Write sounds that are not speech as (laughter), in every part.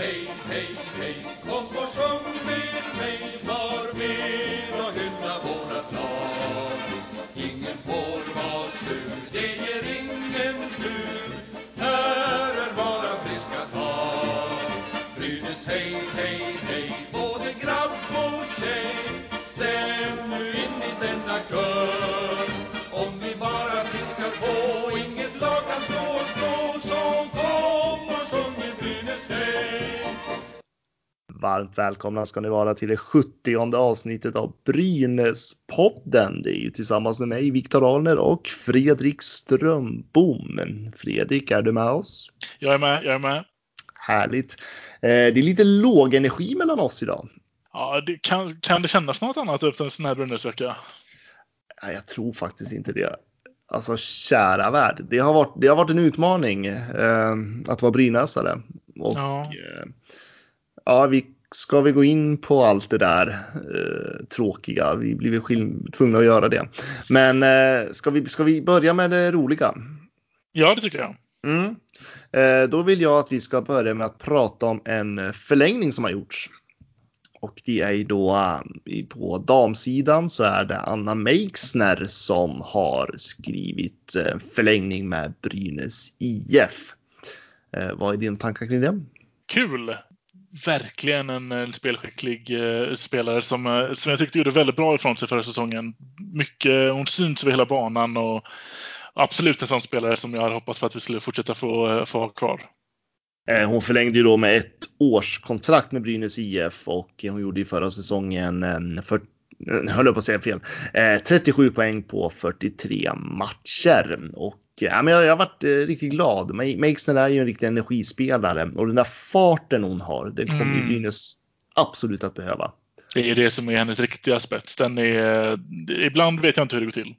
hey, hey. Välkomna ska ni vara till det 70 avsnittet av Brynäspodden. Det är ju tillsammans med mig, Viktor Alner och Fredrik Strömbom. Fredrik, är du med oss? Jag är med, jag är med. Härligt. Eh, Det är lite låg energi mellan oss idag. Ja, det, kan, kan det kännas något annat efter en sån här Brynäsvecka? Nej, Jag tror faktiskt inte det. Alltså kära värld. Det har varit, det har varit en utmaning eh, att vara brynäsare. Och Ja. eh, ja, vi, ska vi gå in på allt det där eh, tråkiga? Vi blir skil- tvungna att göra det. Men eh, ska, vi, ska vi börja med det roliga? Ja, det tycker jag. Mm. Eh, då vill jag att vi ska börja med att prata om en förlängning som har gjorts. Och det är ju då eh, på damsidan så är det Anna Meixner som har skrivit eh, förlängning med Brynäs IF. Eh, vad är dina tankar kring det? Kul! Verkligen en eh, spelskicklig eh, spelare som, eh, som jag tyckte gjorde väldigt bra ifrån sig förra säsongen. Mycket, hon syns över hela banan och absolut en sån spelare som jag hade hoppats på att vi skulle fortsätta få, få ha kvar. Hon förlängde ju då med ett årskontrakt med Brynäs IF och hon gjorde ju förra säsongen för, höll jag på att säga fel, 37 poäng på 43 matcher. Och ja, men jag, jag har varit eh, riktigt glad. Ma- Meixner är ju en riktig energispelare och den där farten hon har, den kommer ju Mm. Brynäs absolut att behöva. Det är det som är hennes riktiga spets. Den är, ibland vet jag inte hur det går till.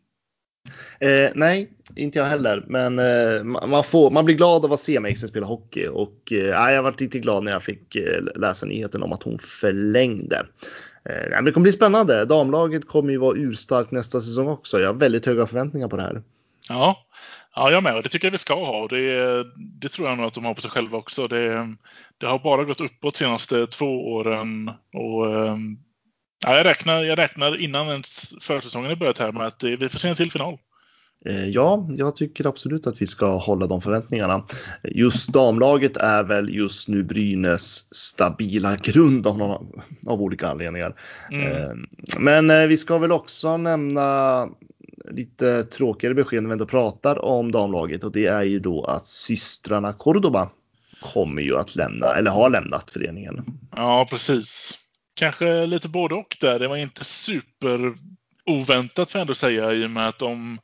Eh, nej, inte jag heller, men eh, ma- man, får, man blir glad av att se Meixner spela hockey och eh, ja, jag var riktigt glad när jag fick eh, läsa nyheten om att hon förlängde. Eh, det kommer bli spännande. Damlaget kommer ju vara urstarkt nästa säsong också. Jag har väldigt höga förväntningar på det här. Ja, ja jag med. Det tycker jag vi ska ha. Det, det tror jag nog att de har på sig själva också. Det, det har bara gått uppåt de senaste två åren. Och, ehm, ja, jag, räknar, jag räknar innan ens försäsongen är börjat här med att det, vi får se en till final. Eh, Ja, jag tycker absolut att vi ska hålla de förväntningarna. Just damlaget är väl just nu Brynäs stabila grund av, någon, av olika anledningar. Mm. Eh, Men eh, vi ska väl också nämna lite tråkigare besked när vi ändå pratar om damlaget och det är ju då att systrarna Cordoba kommer ju att lämna, eller har lämnat föreningen. Ja, precis. Kanske lite både och där. Det var inte super oväntat får jag ändå säga i och med att de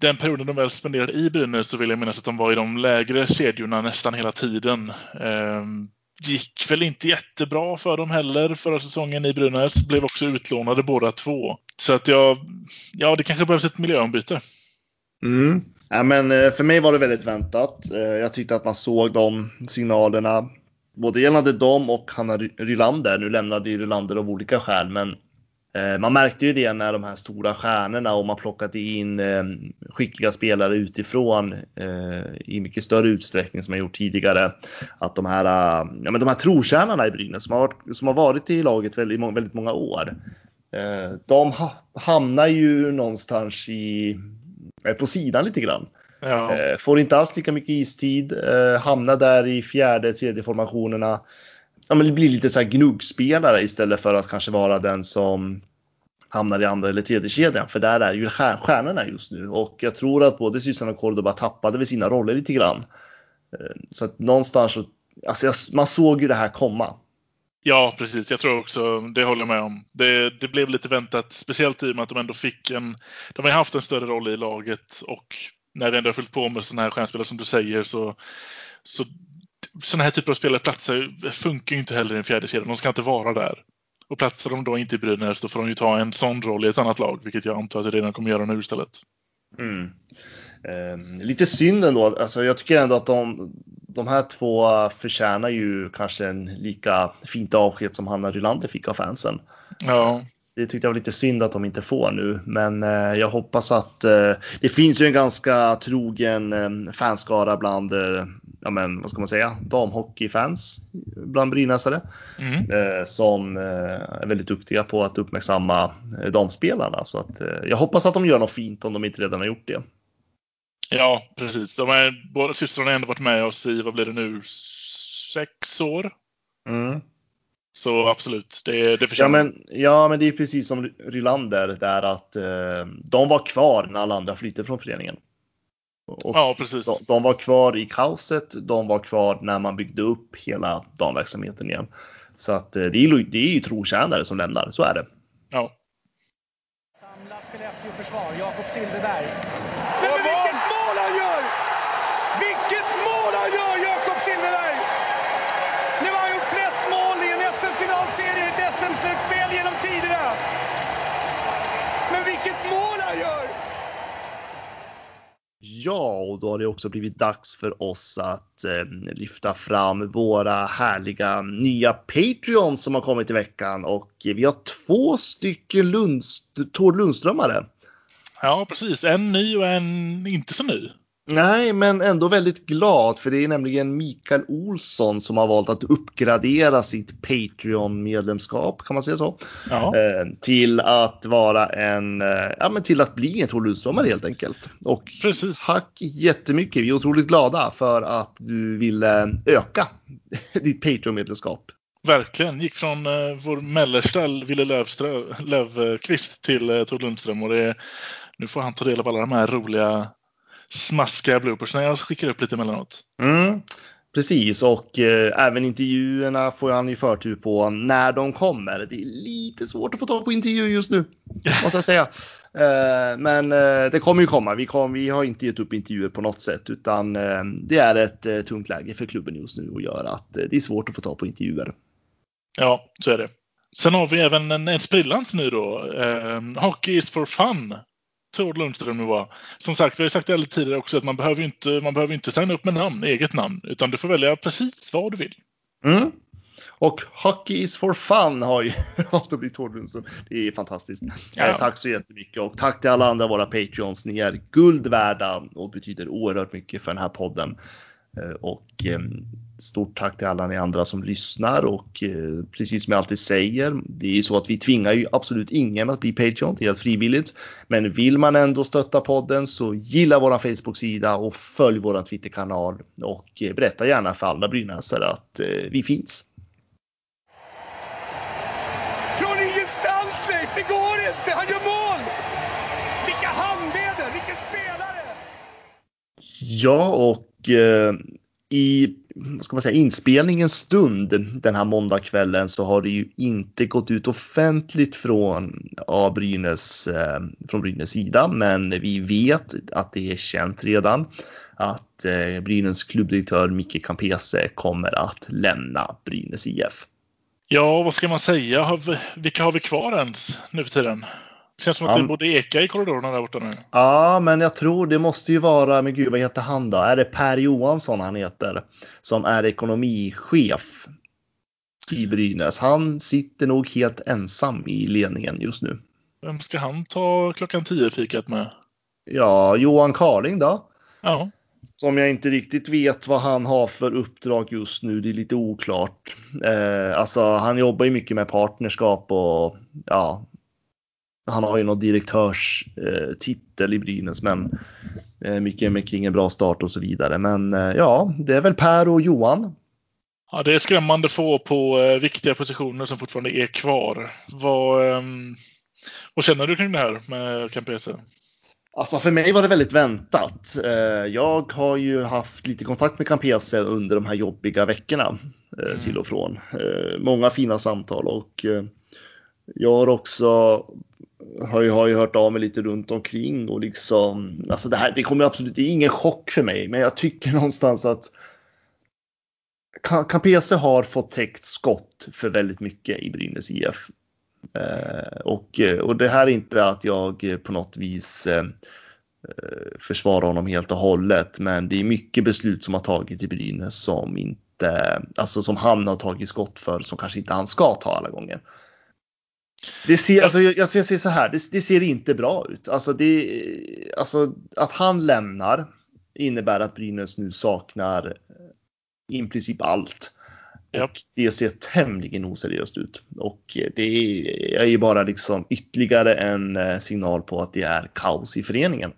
den perioden de väl spenderade i Brynäs så vill jag minnas att de var i de lägre kedjorna nästan hela tiden. Ehm, Gick väl inte jättebra för dem heller förra säsongen i Brynäs. Blev också utlånade båda två. Så att jag, ja det kanske behövs ett miljöombyte. Mm. Ja, men eh, för mig var det väldigt väntat. Eh, jag tyckte att man såg de signalerna, både gällande dem och Hanna Rylander. Nu lämnade ju Rylander av olika skäl, men man märkte ju det när de här stora stjärnorna och man plockade in eh, skickliga spelare utifrån eh, i mycket större utsträckning som man gjort tidigare. Att de här, eh, ja, men de här trotjänarna i Brynäs som har varit, som har varit i laget väldigt, väldigt många år. Eh, de ha, hamnar ju någonstans i på sidan lite grann. Ja, Eh, Får inte alls lika mycket istid, eh, hamnar där i fjärde, tredje formationerna. Ja, men det blir lite så här gnuggspelare istället för att kanske vara den som hamnar i andra eller tredje kedjan. För där är ju stjärnorna just nu och jag tror att både systrarna och Cordoba tappade vid sina roller lite grann. Eh, så att någonstans så, alltså jag, man såg ju det här komma. ja, precis. Jag tror också, det håller jag med om. Det, det blev lite väntat, speciellt i och med att de ändå fick en... De har ju haft en större roll i laget och när vi ändå har fyllt på med sådana här stjärnspelare som du säger så, så sådana här typer av spelare platsar, funkar ju inte heller i en fjärde kedja. De ska inte vara där. Och platsar de då inte i Brynäs då får de ju ta en sån roll i ett annat lag, vilket jag antar att de redan kommer göra nu istället. Mm. Eh, lite synd ändå. Alltså, jag tycker ändå att de, de här två förtjänar ju kanske en lika fint avsked som Hanna Rylander fick av fansen. Ja, Det tyckte jag var lite synd att de inte får nu, men eh, jag hoppas att eh, det finns ju en ganska trogen eh, fanskara bland ja men vad ska man säga, damhockeyfans bland brynäsare. Mm. Som är väldigt duktiga på att uppmärksamma damspelarna. Så att, jag hoppas att de gör något fint om de inte redan har gjort det. Ja, precis. De är, båda systrarna har ändå varit med oss i, vad blir det nu, sex år? Mm. Så absolut, det, det Ja förtjänar men, ja men det är precis som Rylander där att eh, de var kvar när alla andra flyttade från föreningen. Och Ja, precis. de, de var kvar i kaoset, de var kvar när man byggde upp hela damverksamheten igen. Så att eh, det är, ju- det är ju trotjänare som lämnar, så är det. Ja. Samlat Skellefteå-försvar, Jakob Silfverberg. Men Men vilket mål han gör! Vilket mål han gör, Jakob Silfverberg! Nu har han gjort flest mål i en SM-finalserie i ett SM-slutspel genom tiderna. Men vilket mål han gör! Ja, och då har det också blivit dags för oss att eh, lyfta fram våra härliga nya Patreons som har kommit i veckan och vi har två stycken Lundst Tord Lundströmare. ja, precis. En ny och en inte så ny. Nej, men ändå väldigt glad för det är nämligen Mikael Olsson som har valt att uppgradera sitt Patreon-medlemskap, kan man säga så, Ja, eh, till att vara en, eh, ja men till att bli en Tord Lundströmare helt enkelt. Och precis. tack jättemycket, vi är otroligt glada för att du ville öka (laughs) ditt Patreon-medlemskap. Verkligen. Gick från eh, vår mellersta Ville Lövströ, Lövqvist till eh, Tord Lundström. Och det, nu får han ta del av alla de här roliga smaskiga bloopers när jag skickar upp lite emellanåt. Mm, precis, och eh, även intervjuerna får han ju förtur på när de kommer. Det är lite svårt att få tag på intervjuer just nu, (laughs) måste jag säga. Eh, men eh, det kommer ju komma. Vi, kom, vi har inte gett upp intervjuer på något sätt, utan eh, det är ett tungt läge för klubben just nu och gör att det är svårt att få tag på intervjuer. Ja, så är det. Sen har vi även en, en sprillans ny då. Hockey is for fun. Tord Lundström nu var. Som sagt, vi har ju sagt det tidigare också att man behöver ju inte, man behöver inte signa upp med namn, eget namn, utan du får välja precis vad du vill. Mm. Och Hockey is for fun har ju (laughs) valt att bli Tord Lundström. Det är fantastiskt. Ja. Eh, tack så jättemycket och tack till alla andra våra Patreons. Ni är guld värda och betyder oerhört mycket för den här podden. Eh, Och eh, stort tack till alla ni andra som lyssnar och eh, precis som jag alltid säger, det är ju så att vi tvingar ju absolut ingen att bli Patreon, det är helt frivilligt. Men vill man ändå stötta podden så gilla våran Facebook-sida och följ våran Twitter-kanal och eh, berätta gärna för alla brynäsare att eh, vi finns. Från ingenstans, Leif! Det går inte! Han gör mål! Vilka handleder! Vilken spelare! Ja, och eh, i ska man säga, inspelningens stund den här måndagskvällen så har det ju inte gått ut offentligt från ja, Brynäs, eh, från Brynäs sida, men vi vet att det är känt redan att eh, Brynäs klubbdirektör Micke Campese kommer att lämna Brynäs IF. Ja, vad ska man säga? Vilka har vi kvar ens nu för tiden? Det känns som att Ja. det borde eka i korridorerna där borta nu. Ja, men jag tror det måste ju vara, men gud vad heter han då? Är det Per Johansson han heter? Som är ekonomichef i Brynäs. Han sitter nog helt ensam i ledningen just nu. Vem ska han ta klockan 10-fikat med? Ja, Johan Karling då? Ja, Som jag inte riktigt vet vad han har för uppdrag just nu. Det är lite oklart. Eh, alltså, han jobbar ju mycket med partnerskap och ja, han har ju någon direktörstitel eh, titel i Brynäs, men eh, mycket med kring en bra start och så vidare. Men eh, ja, det är väl Per och Johan. Ja, det är skrämmande få på viktiga positioner som fortfarande är kvar. Vad, ehm, vad känner du kring det här med Campese? Alltså för mig var det väldigt väntat. Jag har ju haft lite kontakt med Campese under de här jobbiga veckorna Mm. till och från. Många fina samtal och jag har också har ju, har ju hört av mig lite runt omkring och liksom alltså det här det kommer absolut, det är ingen chock för mig, men jag tycker (laughs) någonstans att Campese har fått täckt skott för väldigt mycket i Brynäs IF. Eh, och, eh, och det här är inte att jag på något vis eh, eh, försvarar honom helt och hållet, men det är mycket beslut som har tagits i Brynäs som inte, alltså som han har tagit skott för som kanske inte han ska ta alla gånger. Det ser, alltså jag, jag ser så här, det, det ser inte bra ut. Alltså, det, alltså att han lämnar innebär att Brynäs nu saknar i princip allt. Japp. Och det ser tämligen oseriöst ut. Och det är ju bara liksom ytterligare en eh, signal på att det är kaos i föreningen.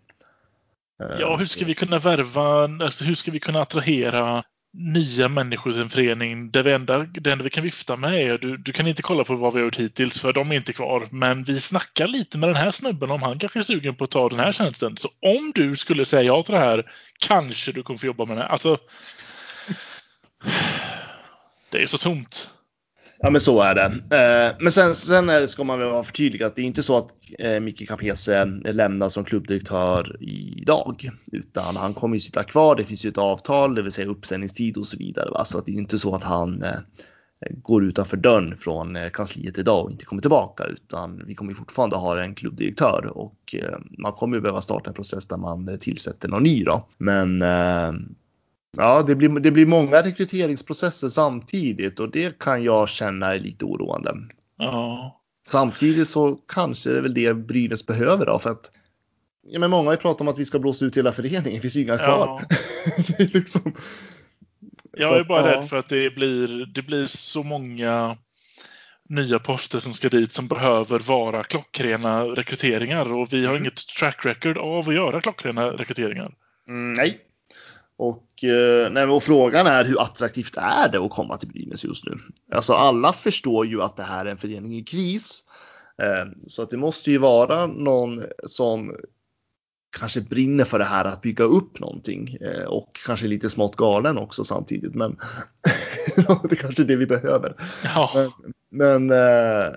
Eh, Ja, hur ska vi kunna värva, alltså hur ska vi kunna attrahera nya människor i en förening där enda, det enda vi kan vifta med är du, du kan inte kolla på vad vi har gjort hittills för de är inte kvar. Men vi snackar lite med den här snubben om han kanske är sugen på att ta den här tjänsten. Så om du skulle säga ja till det här kanske du kommer få jobba med det. här. Alltså. (sighs) Det är så tomt. Ja men så är det. Eh, men sen, sen är det, ska man väl vara förtydligad att det är inte så att eh, Micke Capese eh, lämnar som klubbdirektör idag. Utan han kommer ju sitta kvar. Det finns ju ett avtal, det vill säga uppsägningstid och så vidare. Va? Så att det är inte så att han går utanför dörren från kansliet idag och inte kommer tillbaka. Utan vi kommer ju fortfarande ha en klubbdirektör och man kommer ju behöva starta en process där man tillsätter någon ny då. Men Ja, det blir, det blir många rekryteringsprocesser samtidigt och det kan jag känna är lite oroande. Ja. Samtidigt så kanske det är väl det Brynäs behöver då för att ja, men många har ju pratat om att vi ska blåsa ut hela föreningen. Det finns ju inga kvar. (laughs) Ja. liksom, Jag är att, bara ja. rädd för att det blir, det blir så många nya poster som ska dit som behöver vara klockrena rekryteringar och vi har Mm. inget track record av att göra klockrena rekryteringar. Mm, nej. Och, eh, nej, och frågan är hur attraktivt är det att komma till Brynäs just nu? Alltså alla förstår ju att det här är en förening i kris. Ehm, så att det måste ju vara någon som kanske brinner för det här att bygga upp någonting eh, och kanske lite smått galen också samtidigt. Men (laughs) det är kanske är det vi behöver. Ja, Men, men eh,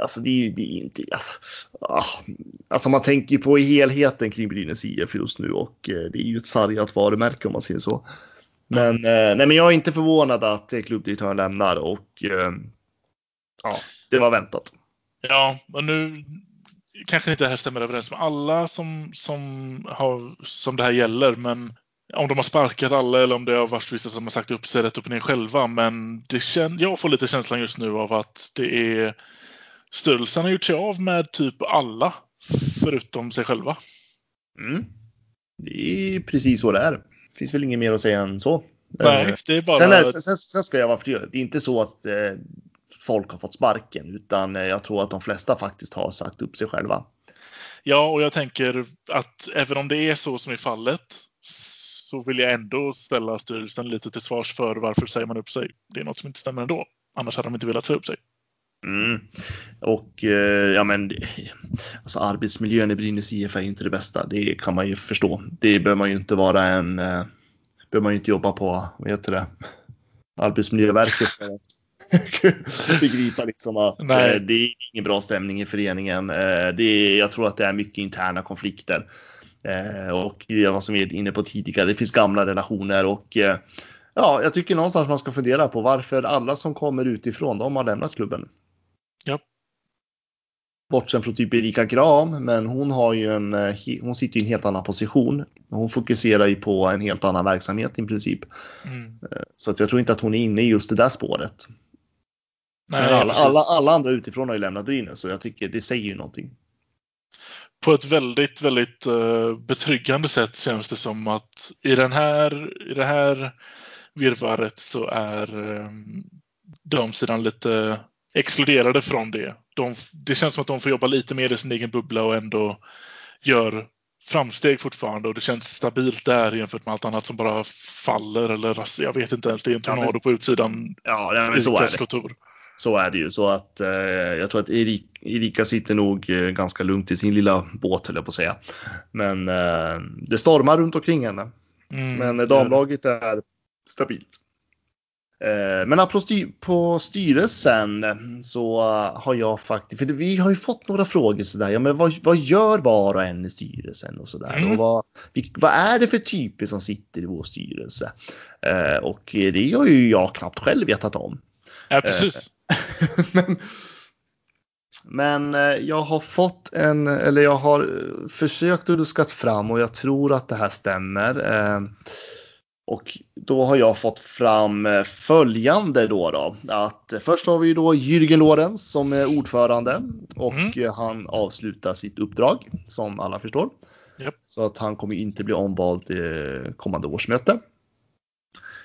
alltså det är ju det är inte, alltså, ah, alltså man tänker ju på helheten kring Brynäs IF just nu och eh, det är ju ett sargat varumärke om man säger så. Men, eh, nej, men jag är inte förvånad att klubbdirektören lämnar och ja, det var väntat. ja, och nu kanske inte det här stämmer överens med alla som, som, har, som det här gäller, men om de har sparkat alla eller om det har varit vissa som har sagt upp sig rätt upp och ner själva. Men det kän, jag får lite känslan just nu av att det är styrelsen har gjort sig av med typ alla förutom sig själva. Mm. Det är precis så det är. Det finns väl inget mer att säga än så. Nej, Eh, det är bara... Sen, är, sen, sen ska jag vara förtydlig. Det är inte så att eh, folk har fått sparken utan eh, jag tror att de flesta faktiskt har sagt upp sig själva. Ja, och jag tänker att även om det är så som i fallet så vill jag ändå ställa styrelsen lite till svars för varför säger man upp sig. Det är något som inte stämmer ändå. Annars hade de inte velat säga upp sig. Mm. Och eh, ja men alltså arbetsmiljön i Brynäs IF är ju inte det bästa. Det kan man ju förstå. Det behöver man ju inte vara en eh, behöver man ju inte jobba på, vad heter det, Arbetsmiljöverket för att (laughs) begripa liksom att eh, det är ingen bra stämning i föreningen. Eh, det är, jag tror att det är mycket interna konflikter. Eh, och det var som vi är inne på tidigare, det finns gamla relationer och eh, ja, jag tycker någonstans man ska fundera på varför alla som kommer utifrån, de har lämnat klubben. Ja. Bortsett från typ Erika Gram, men hon har ju en, eh, hon sitter i en helt annan position. Hon fokuserar ju på en helt annan verksamhet i princip. Mm. Så att jag tror inte att hon är inne i just det där spåret. Nej, alla, alla, alla andra utifrån har ju lämnat Brynäs så jag tycker det säger ju någonting. På ett väldigt, väldigt eh, betryggande sätt känns det som att i, den här, i det här virrvarret så är eh, de sidan lite exkluderade från det. De, det känns som att de får jobba lite mer i sin egen bubbla och ändå gör framsteg fortfarande och det känns stabilt där jämfört med allt annat som bara faller eller jag vet inte ens. Det är en tornado på utsidan Ja, men så är det. Så är det ju. Så att eh, jag tror att Erik, Erika sitter nog eh, ganska lugnt i sin lilla båt höll jag på att säga. Men eh, det stormar runt omkring henne. Mm, Men eh, damlaget är stabilt. Eh, Men apropå styr, på styrelsen så eh, har jag faktiskt, för vi har ju fått några frågor sådär, ja men vad, vad gör var och en i styrelsen och sådär? Mm. Och vad, vad är det för typer som sitter i vår styrelse? Eh, Och det har ju jag knappt själv vetat om. Ja, precis. (laughs) men, men eh, jag har fått en, eller jag har eh, försökt att luskat fram och jag tror att det här stämmer. Eh, Och då har jag fått fram följande då, då att först har vi då Jürgen Lorenz som är ordförande och Mm. han avslutar sitt uppdrag som alla förstår. Japp. Så att han kommer inte bli omvald i kommande årsmöte.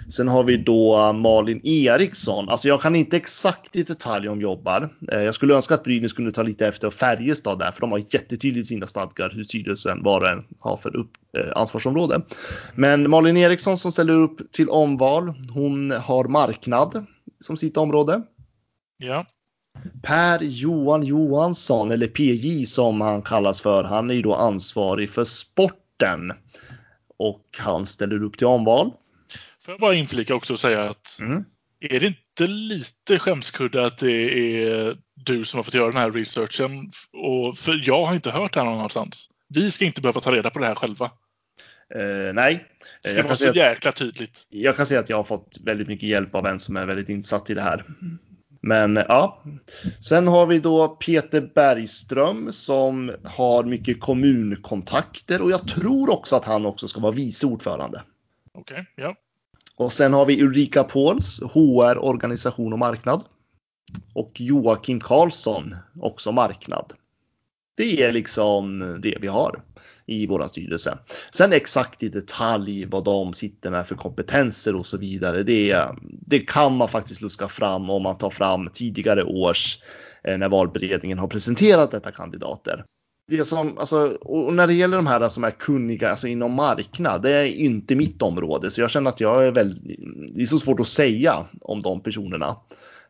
Sen har vi då Malin Eriksson. Alltså jag kan inte exakt i detalj om jobbar. Eh, jag skulle önska att Brynäs kunde ta lite efter Färjestad där, för de har jättetydligt sina stadgar hur styrelsen var och en har för upp, eh, ansvarsområde. Men Malin Eriksson som ställer upp till omval, hon har marknad som sitt område. Ja. Per Johan Johansson, eller PJ som han kallas för, han är ju då ansvarig för sporten. Och han ställer upp till omval. Får jag bara inflika också och säga att Mm. är det inte lite skämskudde att det är du som har fått göra den här researchen? Och, för jag har inte hört det här någon annanstans. Vi ska inte behöva ta reda på det här själva. Eh, nej, Det ska jag vara så jäkla tydligt. jag kan säga att jag har fått väldigt mycket hjälp av en som är väldigt insatt i det här. Men ja, sen har vi då Peter Bergström som har mycket kommunkontakter och jag tror också att han också ska vara vice ordförande. Okej, ja. Och sen har vi Ulrika Pauls, HR, organisation och marknad. Och Joakim Karlsson, också marknad. Det är liksom det vi har i vår styrelse. Sen exakt i detalj vad de sitter med för kompetenser och så vidare. Det, det kan man faktiskt luska fram om man tar fram tidigare års eh, när valberedningen har presenterat detta kandidater. Det som, alltså, och när det gäller de här som är kunniga alltså inom marknad, det är inte mitt område. Så jag känner att jag är väldigt, det är så svårt att säga om de personerna.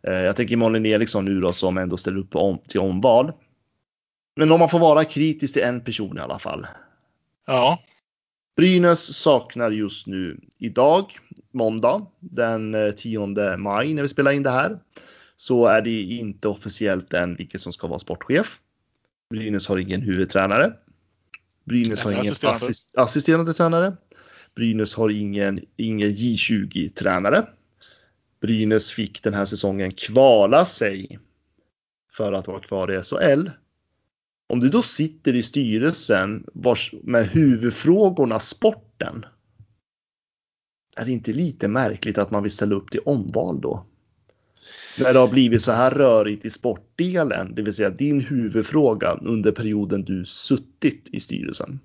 Eh, Jag tänker Malin Eriksson nu då som ändå ställer upp till omval. Men om man får vara kritisk till en person i alla fall. Ja, Brynäs saknar just nu idag, måndag den eh, 10 maj när vi spelar in det här. Så är det inte officiellt än vilken som ska vara sportchef. Brynäs har ingen huvudtränare. Brynäs har ingen assisterande. assist, assisterande tränare. Brynäs har ingen, ingen J20-tränare. Brynäs fick den här säsongen kvala sig för att vara kvar i SHL. Om du då sitter i styrelsen vars, med huvudfrågorna sporten. Är det inte lite märkligt att man vill ställa upp till omval då? När det har blivit så här rörigt i sportdelen, det vill säga din huvudfråga under perioden du suttit i styrelsen.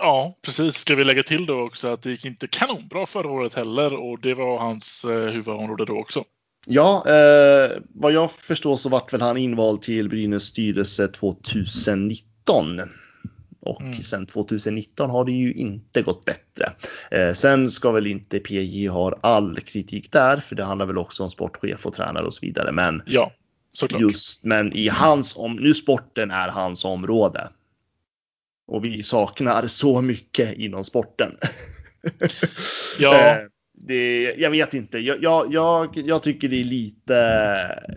ja, precis. Ska vi lägga till då också att det gick inte kanonbra förra året heller och det var hans eh, huvudområde då också. Ja, eh, vad jag förstår så vart väl han invald till Brynäs styrelse 2019. Och Mm. sen 2019 har det ju inte gått bättre. Eh, sen ska väl inte PJ ha all kritik där, för det handlar väl också om sportchef och tränare och så vidare. Men Ja, såklart. just, men i hans om, nu sporten är hans område. Och vi saknar så mycket inom sporten. Ja. (laughs) Det, jag vet inte. Jag, jag, jag, jag tycker det är lite,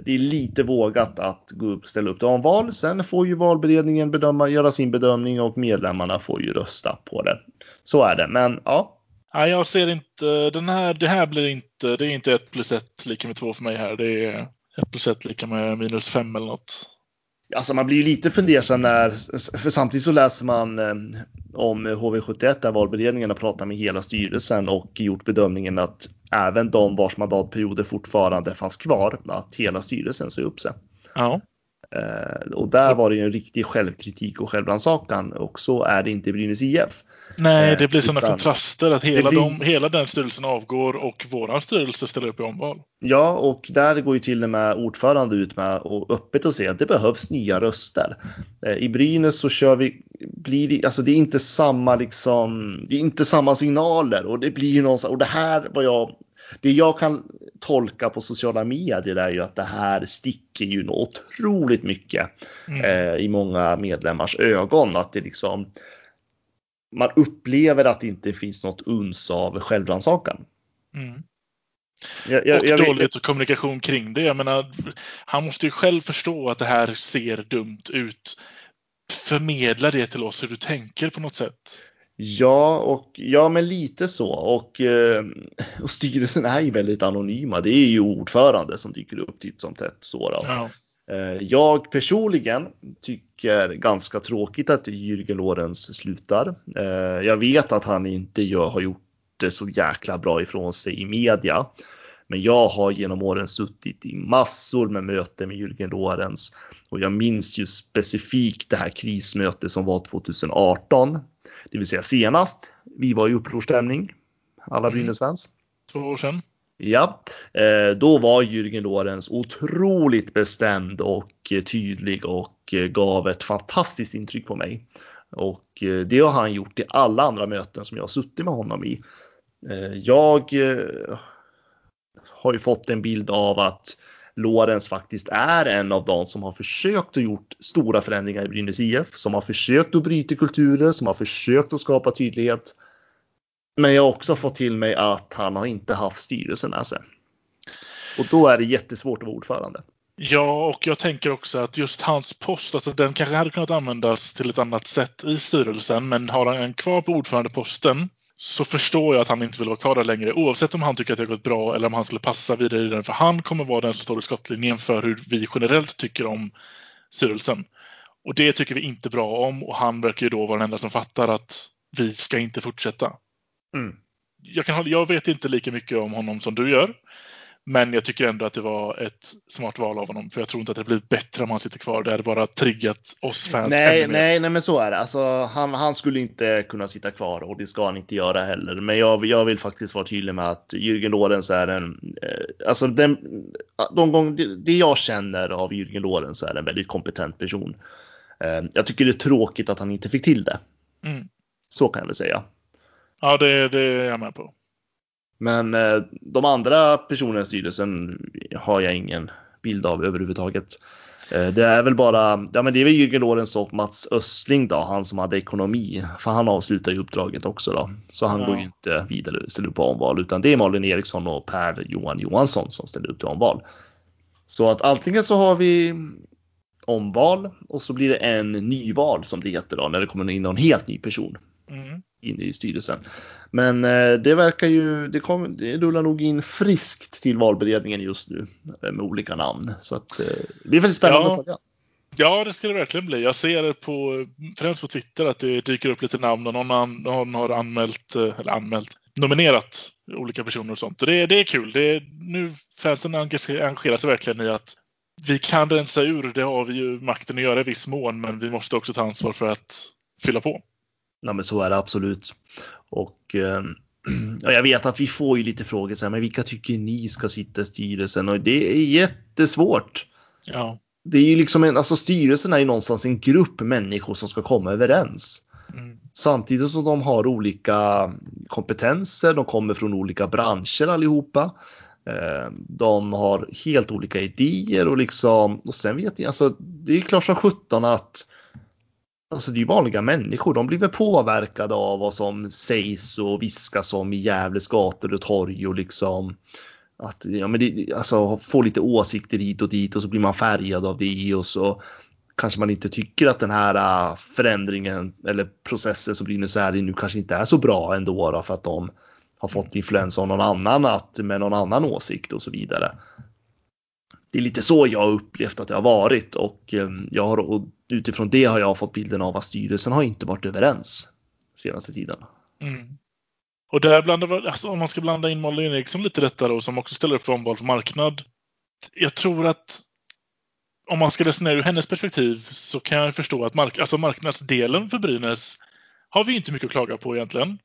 det är lite vågat att gå upp, ställa upp till omval. Sen får ju valberedningen bedöma, göra sin bedömning och medlemmarna får ju rösta på det. Så är det. Men ja, Nej, jag ser inte, den här, det här blir inte, det är inte 1 plus 1 lika med 2 för mig här. Det är 1 plus 1 lika med minus 5 eller något. Alltså man blir ju lite fundersam när, för samtidigt så läser man eh, om HV71 där valberedningen har pratat med hela styrelsen och gjort bedömningen att även de vars mandatperioder fortfarande fanns kvar, att hela styrelsen ser upp sig. Ja, och där var det ju en riktig självkritik och självrannsakan och så är det inte i Brynäs IF. nej, Eh, det blir sådana kontraster att hela, blir- de, hela den styrelsen avgår och våran styrelse ställer upp i omval. Ja, och där går ju till och med ordförande ut med och öppet och säger att det behövs nya röster. Eh, I Brynäs så kör vi, blir det, alltså det är inte samma liksom, det är inte samma signaler och det blir ju någonstans, och det här var jag, det jag kan tolka på sociala medier är ju att det här sticker ju något otroligt mycket Mm. eh, i många medlemmars ögon. Att det liksom man upplever att det inte finns något uns av självrannsakan. Mm. Jag, jag, och jag vet- dåligt kommunikation kring det. Jag menar, han måste ju själv förstå att det här ser dumt ut. Förmedla det till oss hur du tänker på något sätt. Ja, och ja, men lite så. Och, eh, och styrelsen är ju väldigt anonyma. Det är ju ordförande som dyker upp titt som tätt. Så. Ja. Eh, Jag personligen tycker ganska tråkigt att Jürgen Lorenz slutar. Eh, Jag vet att han inte gör, har gjort det så jäkla bra ifrån sig i media. Men jag har genom åren suttit i massor med möten med Jürgen Lorenz och jag minns ju specifikt det här krismötet som var 2018. Det vill säga senast. Vi var i upprorsstämning. Alla Mm. Brynäsfans. två år sedan. Ja, eh, då var Jürgen Lorenz otroligt bestämd och tydlig och gav ett fantastiskt intryck på mig. Och det har han gjort i alla andra möten som jag har suttit med honom i. Jag har ju fått en bild av att Lorenz faktiskt är en av de som har försökt att gjort stora förändringar i Brynäs IF, som har försökt att bryta kulturer, som har försökt att skapa tydlighet. Men jag har också fått till mig att han har inte haft styrelsen med sig. Och då är det jättesvårt att vara ordförande. Ja, och jag tänker också att just hans post, alltså den kanske hade kunnat användas till ett annat sätt i styrelsen, men har han kvar på ordförandeposten så förstår jag att han inte vill vara kvar där längre oavsett om han tycker att det har gått bra eller om han skulle passa vidare i den. För han kommer vara den som står i skottlinjen för hur vi generellt tycker om styrelsen. Och det tycker vi inte bra om och han verkar ju då vara den enda som fattar att vi ska inte fortsätta. Mm. Jag, kan, jag vet inte lika mycket om honom som du gör. Men jag tycker ändå att det var ett smart val av honom. För jag tror inte att det blir bättre om han sitter kvar. Det hade bara triggat oss fans nej, nej, nej, men så är det. Alltså, han, han skulle inte kunna sitta kvar och det ska han inte göra heller. Men jag, jag vill faktiskt vara tydlig med att Jürgen Lorenz är en, eh, alltså den, de gång, det, det jag känner av Jürgen Lorenz är en väldigt kompetent person. Eh, jag tycker det är tråkigt att han inte fick till det. Mm. Så kan jag väl säga. Ja, det, det är jag med på. Men eh, de andra personerna i styrelsen har jag ingen bild av överhuvudtaget. Eh, det är väl bara, ja men det är väl Jürgen Lorenz och Mats Östling då, han som hade ekonomi. För han avslutar ju uppdraget också då. Så han ja. går ju inte vidare ställer upp på omval utan det är Malin Eriksson och Per Johan Johansson som ställer upp till omval. Så att antingen så har vi omval och så blir det en nyval som det heter då när det kommer in någon helt ny person. Mm in i styrelsen. Men eh, det verkar ju, det, kom, det rullar nog in friskt till valberedningen just nu eh, med olika namn. Så att, eh, det är väldigt spännande ja. att följa. Ja, det ska det verkligen bli. Jag ser på, främst på Twitter att det dyker upp lite namn och någon, någon har anmält, eller anmält, nominerat olika personer och sånt. Och det, det är kul. Det är, nu fansen engagerar sig verkligen i att vi kan rensa ur, det har vi ju makten att göra i viss mån, men vi måste också ta ansvar för att fylla på. Ja, men så är det absolut. Och (clears throat) eh, jag vet att vi får ju lite frågor så här, men vilka tycker ni ska sitta i styrelsen? Och det är jättesvårt. Ja. Det är ju liksom en, alltså styrelsen är ju någonstans en grupp människor som ska komma överens. Mm. Samtidigt som de har olika kompetenser, de kommer från olika branscher allihopa. Eh, de har helt olika idéer och liksom, och sen vet jag, alltså det är klart som sjutton att Alltså det är ju vanliga människor. De blir väl påverkade av vad som sägs och viskas om i Gävles gator och torg och liksom att ja, men det, alltså, få lite åsikter hit och dit och så blir man färgad av det och så kanske man inte tycker att den här äh, förändringen eller processen som Brynäs är i nu kanske inte är så bra ändå då, för att de har fått influens av någon annan att med någon annan åsikt och så vidare det är lite så jag har upplevt att det har varit och ehm, jag har, och utifrån det har jag fått bilden av att styrelsen har inte varit överens senaste tiden. Mm. Och där blandar, alltså om man ska blanda in Malin Eriksson lite i detta då, som också ställer upp för omval på marknad. Jag tror att om man ska resonera ur hennes perspektiv så kan jag förstå att mark alltså marknadsdelen för Brynäs har vi inte mycket att klaga på egentligen.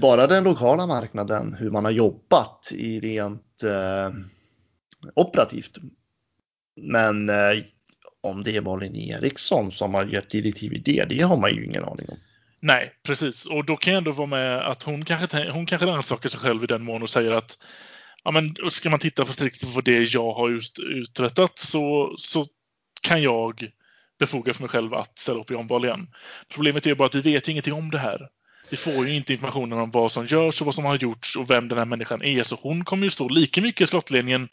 Bara den lokala marknaden, hur man har jobbat i rent eh, operativt men eh, om det är Malin Eriksson som har gett direktiv i det, det har man ju ingen aning om. Nej, precis. Och då kan jag ändå vara med att hon kanske, hon kanske rannsakar sig själv i den mån och säger att ja, men ska man titta på strikt på det jag har just uträttat så, så kan jag befoga för mig själv att ställa upp i omval igen. Problemet är bara att vi vet ju ingenting om det här. Vi får ju inte informationen om vad som görs och vad som har gjorts och vem den här människan är. Så hon kommer ju stå lika mycket i skottledningen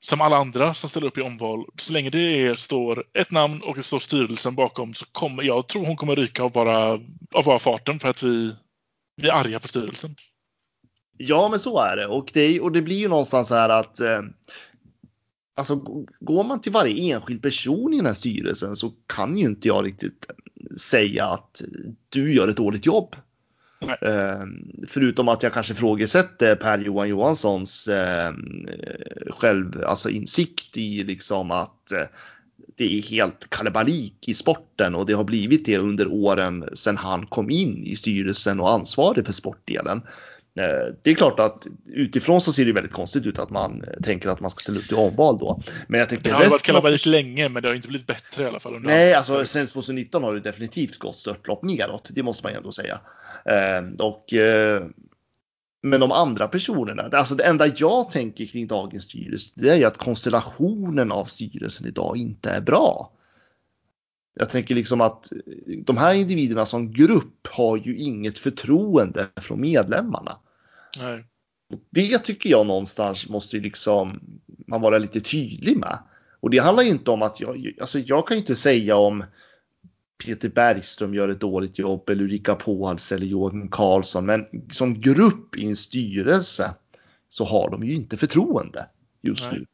som alla andra som ställer upp i omval. Så länge det är, står ett namn och det står styrelsen bakom så kommer jag tror hon kommer ryka av bara, av bara farten för att vi, vi är arga på styrelsen. Ja, men så är det och det, och det blir ju någonstans så här att eh, Alltså går man till varje enskild person i den här styrelsen så kan ju inte jag riktigt eh, säga att du gör ett dåligt jobb. Eh, förutom att jag kanske frågesätter Per-Johan Johanssons eh, själv, alltså insikt i liksom att eh, det är helt kalabalik i sporten och det har blivit det under åren sedan han kom in i styrelsen och ansvarig för sportdelen. Eh, det är klart att utifrån så ser det väldigt konstigt ut att man tänker att man ska ställa upp till omval då. Men jag tänker det har varit kalabalik länge, men det har inte blivit bättre i alla fall. Nej, alltså sen 2019 har det definitivt gått störtlopp neråt. Det måste man ändå säga. Och men de andra personerna, alltså det enda jag tänker kring dagens styrelse, det är ju att konstellationen av styrelsen idag inte är bra. Jag tänker liksom att de här individerna som grupp har ju inget förtroende från medlemmarna. Nej. Det tycker jag någonstans måste liksom man vara lite tydlig med. Och det handlar ju inte om att jag, alltså jag kan ju inte säga om Peter Bergström gör ett dåligt jobb eller Ulrika Påls eller Joakim Karlsson. Men som grupp i en styrelse så har de ju inte förtroende just Nej. nu.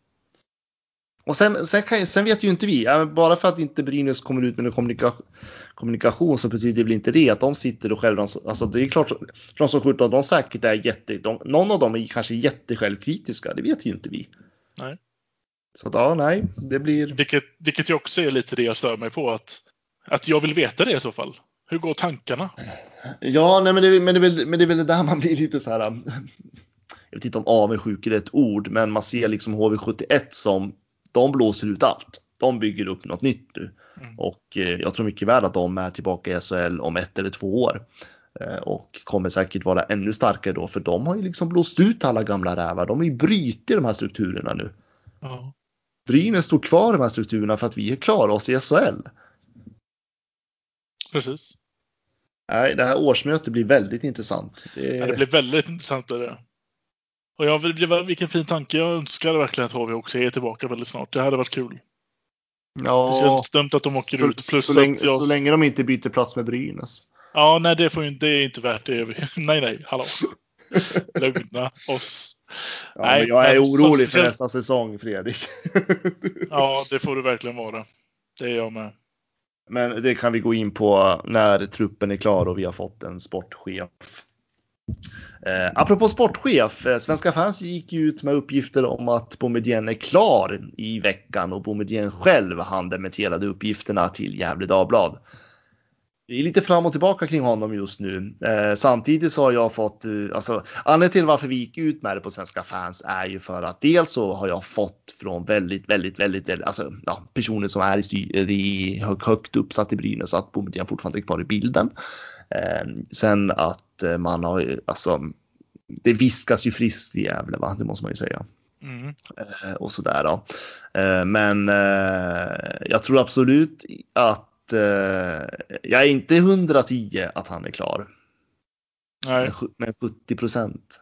Och sen, sen, kan, sen, vet ju inte vi, bara för att inte Brynäs kommer ut med en kommunikation, kommunikation så betyder det väl inte det att de sitter och själva, alltså det är klart, klart som sjutton, de säkert är jätte, de, någon av dem är kanske jättesjälvkritiska, det vet ju inte vi. Nej. Så ja, nej, det blir. Vilket, vilket ju också är lite det jag stör mig på att att jag vill veta det i så fall. Hur går tankarna? Ja, nej, men, det, men, det, är väl, men det är väl det där man blir lite så här. Jag vet inte om avundsjuk är ett ord, men man ser liksom HV71 som de blåser ut allt. De bygger upp något nytt nu mm. och eh, jag tror mycket väl att de är tillbaka i SHL om ett eller två år eh, och kommer säkert vara ännu starkare då, för de har ju liksom blåst ut alla gamla rävar. De har ju brutit de här strukturerna nu. Ja. Brynäs står kvar i de här strukturerna för att vi är klara oss i SHL. Precis. Nej, det här årsmötet blir väldigt intressant. Det, ja, det blir väldigt intressant. Det. Och jag, det vilken fin tanke. Jag önskar verkligen att HV också är tillbaka väldigt snart. Det hade varit kul. Ja, det känns dumt att de åker så, ut. Plus så, länge, jag... så länge de inte byter plats med Brynäs. Ja, nej, det, får ju, det är inte värt det. (laughs) nej, nej, hallå. (laughs) Lugna oss. Ja, nej, men jag är orolig för nästa säsong, Fredrik. (laughs) ja, det får du verkligen vara. Det är jag med. Men det kan vi gå in på när truppen är klar och vi har fått en sportchef. Eh, apropå sportchef, eh, Svenska fans gick ut med uppgifter om att Boumedienne är klar i veckan och Boumedienne själv han dementerade uppgifterna till Gävle Dagblad det är lite fram och tillbaka kring honom just nu. Eh, samtidigt så har jag fått, eh, alltså anledningen till varför vi gick ut med det på Svenska fans är ju för att dels så har jag fått från väldigt, väldigt, väldigt, väldigt alltså ja, personer som är i, styr, i högt uppsatt i Brynäs att Boumedienne fortfarande är kvar i bilden. Eh, sen att eh, man har, alltså det viskas ju friskt i Gävle, va? det måste man ju säga. Mm. Eh, och sådär då. Eh, men jag tror absolut att jag är inte 110 att han är klar. Nej. Med 70 procent.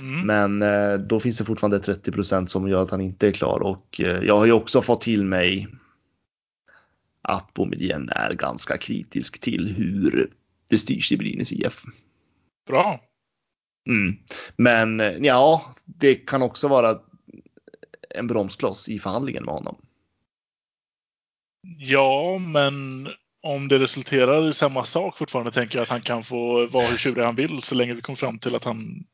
Mm. Men då finns det fortfarande 30 procent som gör att han inte är klar och jag har ju också fått till mig att Boumedien är ganska kritisk till hur det styrs i Brynäs IF. Bra. Mm. Men eh, ja, det kan också vara en bromskloss i förhandlingen med honom. Ja, men om det resulterar i samma sak fortfarande tänker jag att han kan få vara hur tjurig han vill så länge vi kommer fram till att han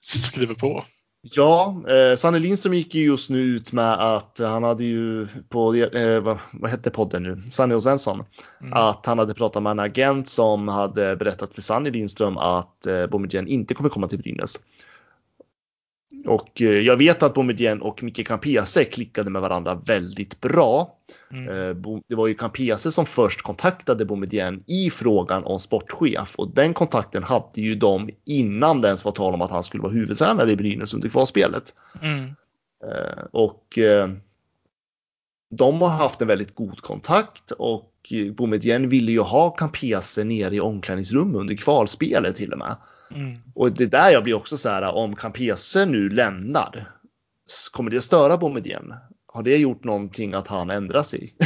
skriver på. Ja, eh, Sanne Lindström gick ju just nu ut med att han hade ju på, eh, vad, vad hette podden nu, Sanne och Svensson, mm. att han hade pratat med en agent som hade berättat för Sanne Lindström att eh, Boumedienne inte kommer komma till Brynäs. Och eh, jag vet att Boumedienne och Micke Campese klickade med varandra väldigt bra. Mm. Eh, det var ju Campese som först kontaktade Boumedienne i frågan om sportchef och den kontakten hade ju de innan det ens var tal om att han skulle vara huvudtränare i Brynäs under kvalspelet. Mm. Eh, och de har haft en väldigt god kontakt och Boumedienne ville ju ha Campese nere i omklädningsrummet under kvalspelet till och med. Mm. Och det där jag blir också så här om Campese nu lämnar. Kommer det störa Boumedienne? Har det gjort någonting att han ändrar sig? (laughs)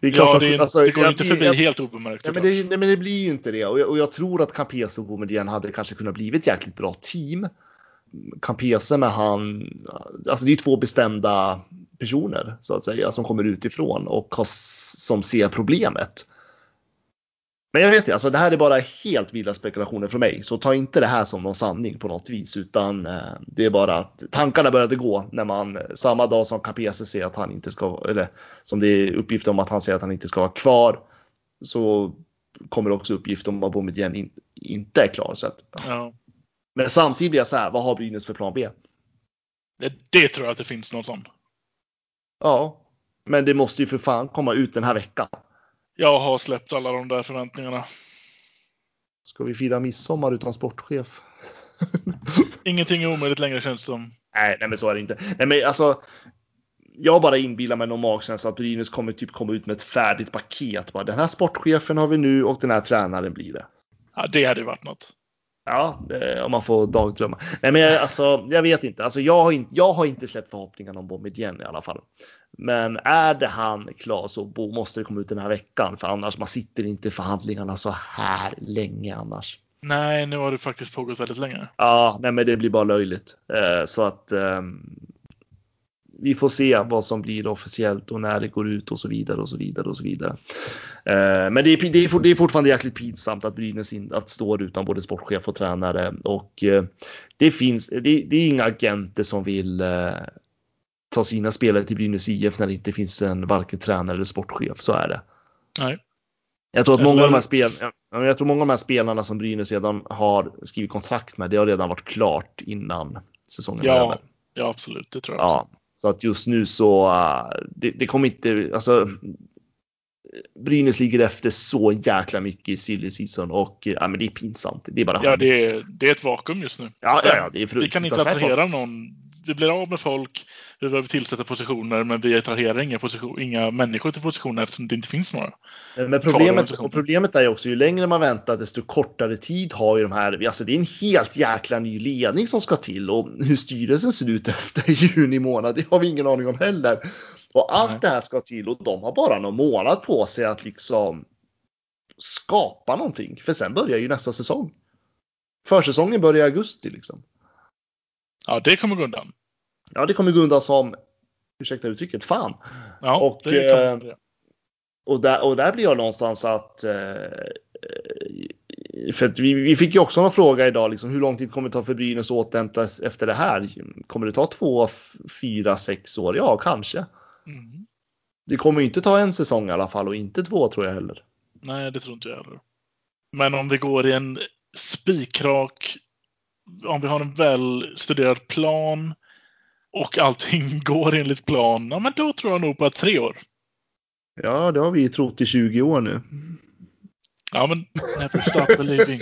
det, är klart ja, det, är, alltså, det går jag, inte förbi jag, helt obemärkt. Nej men, det, nej men, det, blir ju inte det. Och jag, och jag tror att Campese och Boumedienne hade kanske kunnat bli ett jäkligt bra team. Campese med han, alltså det är två bestämda personer så att säga som kommer utifrån och har, som ser problemet. Men jag vet inte, alltså det här är bara helt vilda spekulationer från mig. Så ta inte det här som någon sanning på något vis. Utan eh, det är bara att tankarna började gå när man samma dag som Capese säger att han inte ska, eller som det är uppgifter om att han säger att han inte ska vara kvar. Så kommer också uppgift om att Boumedienne inte är klar. Så att, Ja. men samtidigt blir jag så här, vad har Brynäs för plan B? Det, det tror jag att det finns någon sån. Ja, men det måste ju för fan komma ut den här veckan. Jag har släppt alla de där förväntningarna. Ska vi fira midsommar utan sportchef? (laughs) Ingenting är omöjligt längre känns det som. Nej, nej men så är det inte. Nej men alltså. Jag bara inbillar mig någon magkänsla att Brynäs kommer typ komma ut med ett färdigt paket. Bara, den här sportchefen har vi nu och den här tränaren blir det. Ja, det hade ju varit något. Ja, det, om man får dagdrömma. Nej, men jag, alltså, jag vet inte. Alltså, jag, har inte jag har inte släppt förhoppningarna om Boumedienne i alla fall. Men är det han klar så bo, måste det komma ut den här veckan. För annars, man sitter inte i förhandlingarna så här länge annars. Nej, nu har det faktiskt pågått väldigt länge. Ja, nej, men det blir bara löjligt. Eh, så att eh, vi får se vad som blir officiellt och när det går ut och så vidare och så vidare och så vidare. Eh, men det är, det, är, det är fortfarande jäkligt pinsamt att Brynäs in, att står utan både sportchef och tränare och eh, det finns. Det, det, är inga agenter som vill ta sina spelare till Brynäs IF när det inte finns en varken tränare eller sportchef. Så är det. Nej. Jag tror att många av de här, spel, jag tror många av de här spelarna som Brynäs redan har skrivit kontrakt med, det har redan varit klart innan säsongen ja, över. Ja, absolut. Det tror jag ja, Så att just nu så, uh, det, det, kommer inte, alltså Brynäs ligger efter så jäkla mycket i silly season och ja, men det är pinsamt. Det är bara Ja, det är, det är ett vakuum just nu. Ja, ja, ja det är vi kan inte attrahera någon. Vi blir av med folk, vi behöver tillsätta positioner, men vi attraherar inga, position, inga människor till positioner eftersom det inte finns några. Men problemet, och problemet är också ju längre man väntar desto kortare tid har ju de här, alltså det är en helt jäkla ny ledning som ska till och hur styrelsen ser ut (laughs) efter juni månad, det har vi ingen aning om heller. Och allt Nej. det här ska till och de har bara någon månad på sig att liksom skapa någonting. För sen börjar ju nästa säsong. Försäsongen börjar i augusti liksom. Ja, det kommer gå undan. Ja, det kommer gå undan som, ursäkta uttrycket, fan. Ja, och, det. Och där, och där blir jag någonstans att eh, för att vi, vi fick ju också en fråga idag, liksom, hur lång tid kommer det ta för Brynäs att återhämta efter det här? Kommer det ta två, fyra, sex år? Ja, kanske. Mm. Det kommer ju inte ta en säsong i alla fall och inte två tror jag heller. Nej, det tror inte jag heller. Men om vi går i en spikrak, om vi har en väl studerad plan och allting (laughs) går enligt plan, ja men då tror jag nog på att tre år. Ja, det har vi ju trott i 20 år nu. Ja, men never stop believing.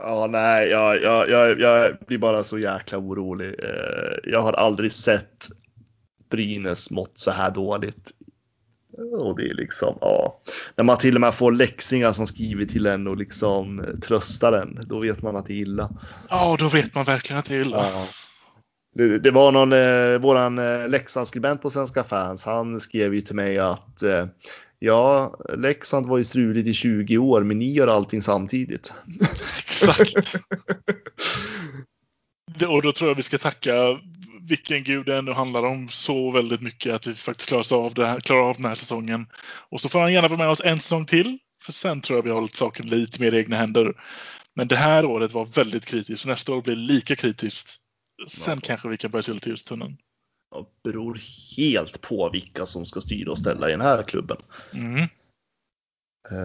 Ja, nej, jag, jag, jag, jag blir bara så jäkla orolig. Jag har aldrig sett Brynäs mått så här dåligt. Och det är liksom, ja. När man till och med får läxingar som skriver till en och liksom tröstar en, då vet man att det är illa. Ja, då vet man verkligen att det är illa. Ja. Det, det, var någon, eh, våran eh, Leksandsskribent på Svenska fans, han skrev ju till mig att eh, ja, Leksand var ju struligt i 20 år, men ni gör allting samtidigt. Exakt. (laughs) och då tror jag vi ska tacka vilken gud det ändå handlar om så väldigt mycket att vi faktiskt klarar av, det här, klarar av den här säsongen. Och så får han gärna vara med oss en säsong till. För sen tror jag vi har hållit saken lite mer i egna händer. Men det här året var väldigt kritiskt. Nästa år blir lika kritiskt. Sen ja. kanske vi kan börja se lite ljustunneln. Det beror helt på vilka som ska styra och ställa i den här klubben. Mm.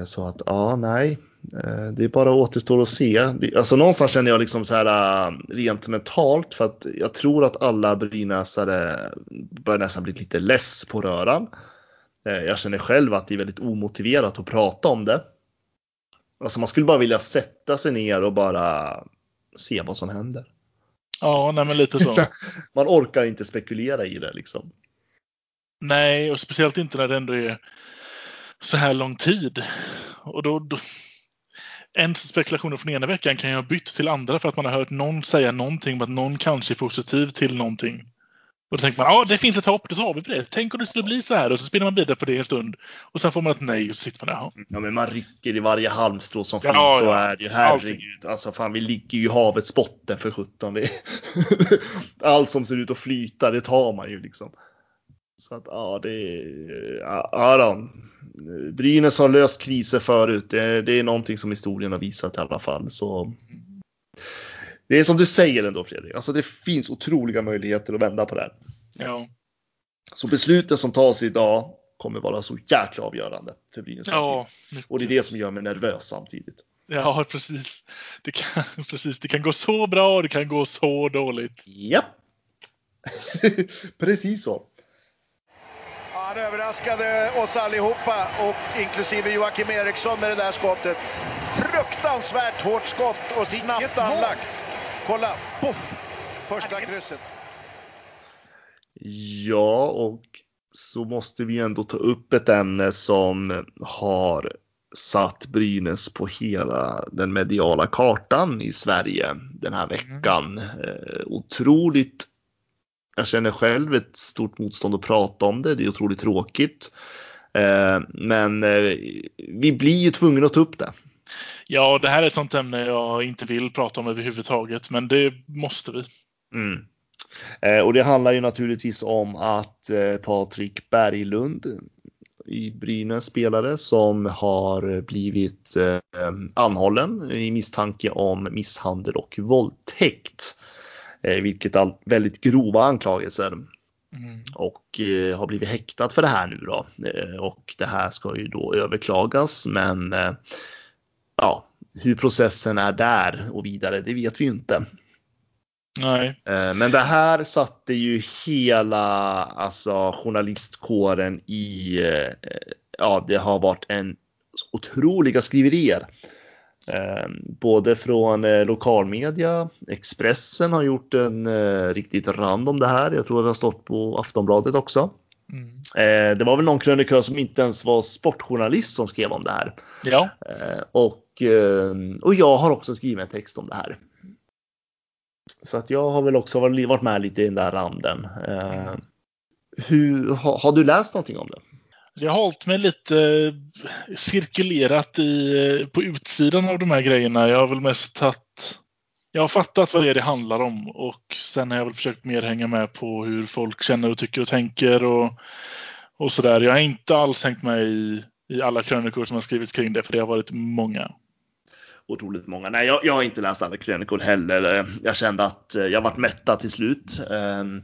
Så att ja, nej, det är bara återstår att se. Alltså någonstans känner jag liksom så här rent mentalt för att jag tror att alla brynäsare börjar nästan bli lite less på röran. Jag känner själv att det är väldigt omotiverat att prata om det. Alltså man skulle bara vilja sätta sig ner och bara se vad som händer. Ja, nej men lite så. Man orkar inte spekulera i det liksom. Nej, och speciellt inte när det ändå är så här lång tid. Och då, då en spekulationer från ena veckan kan ju ha bytt till andra för att man har hört någon säga någonting om att någon kanske är positiv till någonting. Och då tänker man, ja det finns ett hopp, då tar vi på det. Tänk om det skulle bli så här och så spelar man vidare på det en stund. Och sen får man ett nej och så sitter man där. Ja men man rycker i varje halmstrå som ja, finns, så ja. är det ju. Herregud. Alltså fan vi ligger ju i havets botten för sjutton. (laughs) Allt som ser ut att flyta, det tar man ju liksom. Så att ja, det är, ja, då. Brynäs har löst kriser förut. Det, det, är någonting som historien har visat i alla fall. Så det är som du säger ändå Fredrik. Alltså det finns otroliga möjligheter att vända på det här. Ja. Så besluten som tas idag kommer vara så jäkla avgörande för Brynäs Ja, Och det är det som gör mig nervös samtidigt. Ja, precis. Det kan, (laughs) precis. Det kan gå så bra och det kan gå så dåligt. Ja. (laughs) precis så. Han överraskade oss allihopa och inklusive Joakim Eriksson med det där skottet. Fruktansvärt hårt skott och snabbt anlagt. Kolla, poff! Första krysset. Ja, och så måste vi ändå ta upp ett ämne som har satt Brynäs på hela den mediala kartan i Sverige den här veckan. Mm. otroligt. Jag känner själv ett stort motstånd att prata om det. Det är otroligt tråkigt. Eh, men eh, vi blir ju tvungna att ta upp det. Ja, det här är ett sånt ämne jag inte vill prata om överhuvudtaget, men det måste vi. Mm. Och det handlar ju naturligtvis om att Patrik Berglund i Brynäs spelare som har blivit eh, anhållen i misstanke om misshandel och våldtäkt. Eh, vilket är väldigt grova anklagelser. Mm. Och eh, har blivit häktad för det här nu då. och det här ska ju då överklagas men ja, hur processen är där och vidare, det vet vi ju inte. Nej. Eh, men det här satte ju hela alltså, journalistkåren i, eh, ja det har varit en otroliga skriverier. Eh, både från lokalmedia, Expressen har gjort en riktigt rand om det här. Jag tror det har stått på Aftonbladet också. Mm. Det var väl någon krönikör som inte ens var sportjournalist som skrev om det här. Ja. Och, och jag har också skrivit en text om det här. Så att jag har väl också varit med lite i den där randen. Eh, hur, har, har, du läst någonting om det? Jag har hållit mig lite eh, cirkulerat i, eh, på utsidan av de här grejerna. Jag har väl mest tagit jag har fattat vad det är det handlar om och sen har jag väl försökt mer hänga med på hur folk känner och tycker och tänker och, och sådär. Jag har inte alls hängt med i, i alla krönikor som har skrivits kring det för det har varit många otroligt många. Nej, jag, jag har inte läst alla krönikor heller. Jag kände att eh, jag varit mättad till slut. Ehm,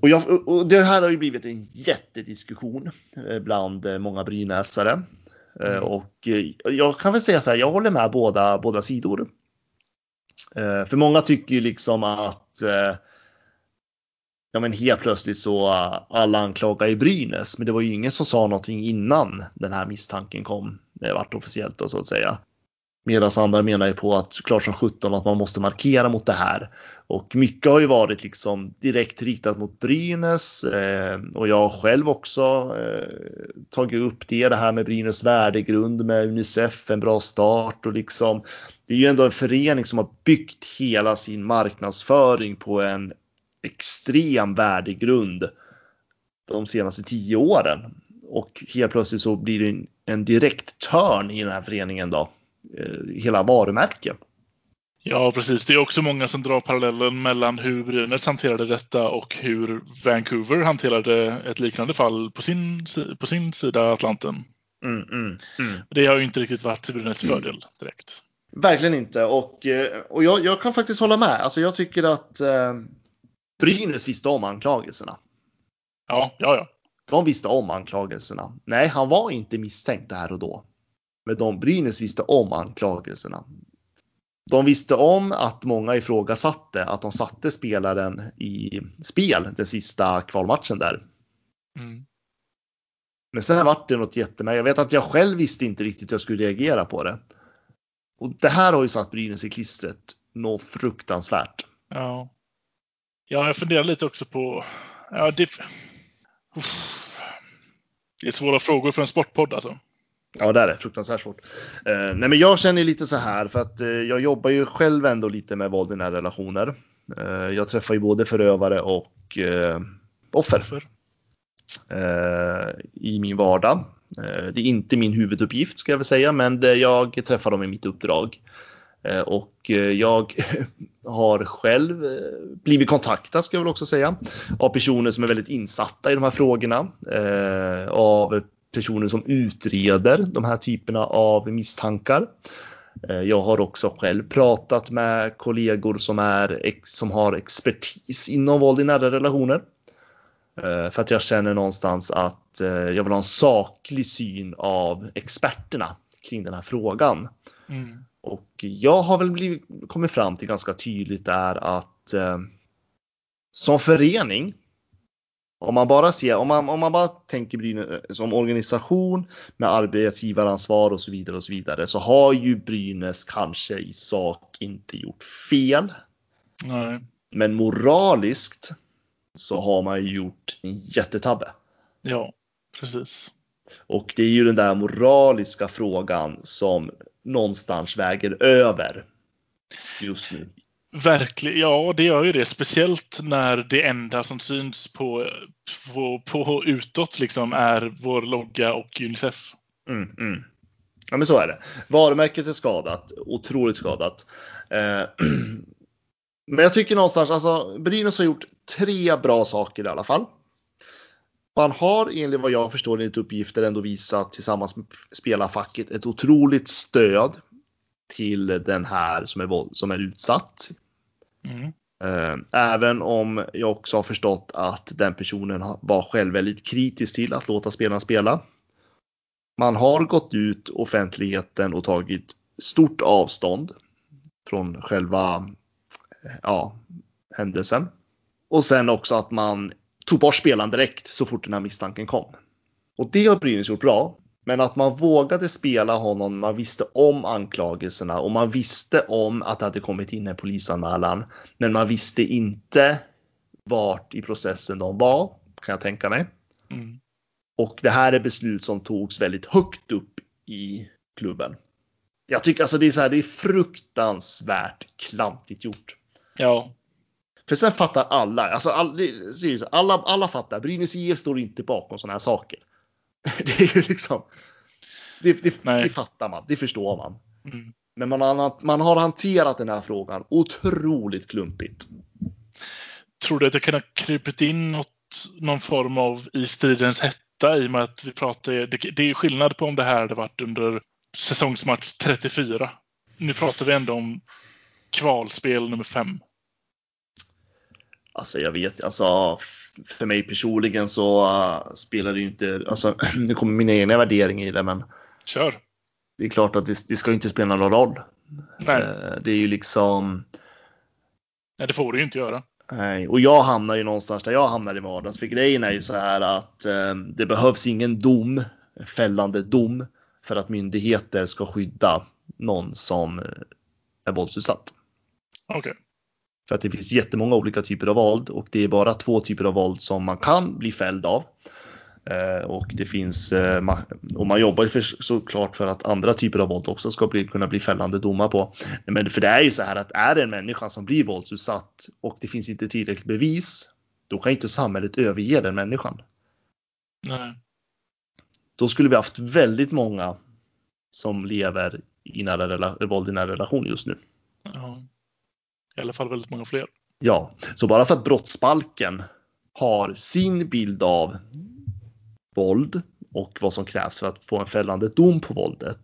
och, jag, och det här har ju blivit en jättediskussion eh, bland eh, många brynäsare. Mm. Och jag kan väl säga så här, jag håller med båda, båda sidor. För många tycker ju liksom att ja men helt plötsligt så alla anklagar ju Brynäs, men det var ju ingen som sa någonting innan den här misstanken kom. Det vart officiellt då så att säga. Medan andra menar ju på att klart som 17 att man måste markera mot det här. Och mycket har ju varit liksom direkt riktat mot Brynäs eh, och jag har själv också eh, tagit upp det, det här med Brynäs värdegrund med Unicef, en bra start och liksom det är ju ändå en förening som har byggt hela sin marknadsföring på en extrem värdegrund de senaste tio åren. Och helt plötsligt så blir det en, direkt törn i den här föreningen då hela varumärket. Ja, precis. Det är också många som drar parallellen mellan hur Brynäs hanterade detta och hur Vancouver hanterade ett liknande fall på sin, på sin sida Atlanten. Mm, mm, mm. Det har ju inte riktigt varit till Brynäs fördel direkt. Verkligen inte och, eh, och jag, jag, kan faktiskt hålla med. Alltså jag tycker att eh, Brynäs visste om anklagelserna. Ja, ja, ja. De visste om anklagelserna. Nej, han var inte misstänkt där och då. Men de Brynäs visste om anklagelserna. De visste om att många ifrågasatte att de satte spelaren i spel den sista kvalmatchen där. Mm. Men sen vart det något jättemärkligt. Jag vet att jag själv visste inte riktigt hur jag skulle reagera på det. Och det här har ju satt Brynäs i klistret något fruktansvärt. Ja. Ja, jag funderar lite också på... Ja, det... det är svåra frågor för en sportpodd alltså. Ja, det är det. Fruktansvärt svårt. Eh, nej, men jag känner lite så här för att eh, jag jobbar ju själv ändå lite med våld i nära relationer. Eh, jag träffar ju både förövare och eh, offer. Eh, I min vardag. Eh, det är inte min huvuduppgift ska jag väl säga, men jag träffar dem i mitt uppdrag. Och jag (laughs) har själv blivit kontaktad, ska jag väl också säga, av personer som är väldigt insatta i de här frågorna. Av personer som utreder de här typerna av misstankar. Eh, jag har också själv pratat med kollegor som, är, som har expertis inom våld i nära relationer. Eh, för att jag känner någonstans att eh, jag vill ha en saklig syn av experterna kring den här frågan. Mm. Och jag har väl blivit, kommit fram till ganska tydligt där att som förening, om man bara ser, om man, om man bara tänker Brynäs som organisation med arbetsgivaransvar och så vidare och så vidare så har ju Brynäs kanske i sak inte gjort fel. Nej. Men moraliskt så har man ju gjort en jättetabbe. Ja, precis. Och det är ju den där moraliska frågan som någonstans väger över just nu. Verkligen, ja det gör ju det. Speciellt när det enda som syns på, på, på utåt liksom är vår logga och Unicef. Mm, mm. Ja men så är det. Varumärket är skadat, otroligt skadat. Eh, (clears throat) men jag tycker någonstans, alltså Brynäs har gjort tre bra saker i alla fall. Man har enligt vad jag förstår enligt uppgifter ändå visat tillsammans med spelarfacket ett otroligt stöd till den här som är, som är utsatt. Mm. Eh, Även om jag också har förstått att den personen var själv väldigt kritisk till att låta spelarna spela. Man har gått ut offentligheten och tagit stort avstånd från själva ja, händelsen. Och sen också att man tog bort spelaren direkt så fort den här misstanken kom. Och det har Brynäs gjort bra. Men att man vågade spela honom, man visste om anklagelserna och man visste om att det hade kommit in en polisanmälan. Men man visste inte vart i processen de var, kan jag tänka mig. Mm. Och det här är beslut som togs väldigt högt upp i klubben. Jag tycker alltså det är så här, det är fruktansvärt klantigt gjort. Ja, För sen fattar alla, alltså all, det, det är så, alla, alla fattar, Brynäs IF står inte bakom sådana här saker. (laughs) Det är ju liksom, det, det, det fattar man, det förstår man. mm. Men man har, man har hanterat den här frågan otroligt klumpigt. tror du att det kan ha krypit in något, någon form av i stridens hetta i och med att vi pratar, det, det är skillnad på om det här hade varit under säsongsmatch 34. Nu pratar vi ändå om kvalspel nummer 5. Alltså jag vet, alltså för mig personligen så uh, spelar det ju inte, alltså (clears throat) nu kommer mina egna värderingar i det, men Kör! det är klart att det, det ska inte spela någon roll. Nej, Eh, Det är ju liksom, nej, det får du ju inte göra. nej, och jag hamnar ju någonstans där jag hamnar i vardags. För grejen är ju så här att eh, det behövs ingen dom, fällande dom, för att myndigheter ska skydda någon som eh, är våldsutsatt. Okej. För att det finns jättemånga olika typer av våld och det är bara två typer av våld som man kan bli fälld av. Eh, och det finns, eh, och man jobbar ju för, såklart för att andra typer av våld också ska bli, kunna bli fällande domar på. Men för det är ju så här att är det en människa som blir våldsutsatt och det finns inte tillräckligt bevis, då kan inte samhället överge den människan. Nej. Då skulle vi haft väldigt många som lever i nära våld i nära relation just nu. Ja. I alla fall väldigt många fler. Ja, så bara för att brottsbalken har sin bild av våld och vad som krävs för att få en fällande dom på våldet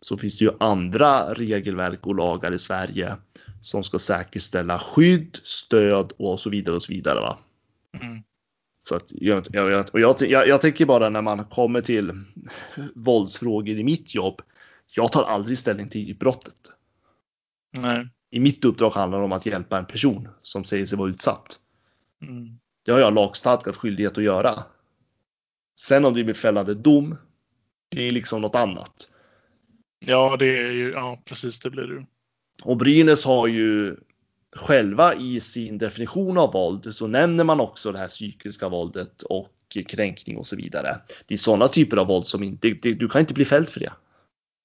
så finns det ju andra regelverk och lagar i Sverige som ska säkerställa skydd, stöd och så vidare och så vidare. Va? Mm. Så att jag, jag, jag, och jag, jag, jag tänker bara när man kommer till våldsfrågor i mitt jobb. Jag tar aldrig ställning till brottet. Nej. I mitt uppdrag handlar det om att hjälpa en person som säger sig vara utsatt. Mm. Det har jag lagstadgat skyldighet att göra. Sen om det blir fällande dom, det är liksom något annat. Ja, det är ju, ja precis det blir det. Och Brynäs har ju själva i sin definition av våld så nämner man också det här psykiska våldet och kränkning och så vidare. Det är sådana typer av våld som inte, det, du kan inte bli fälld för det.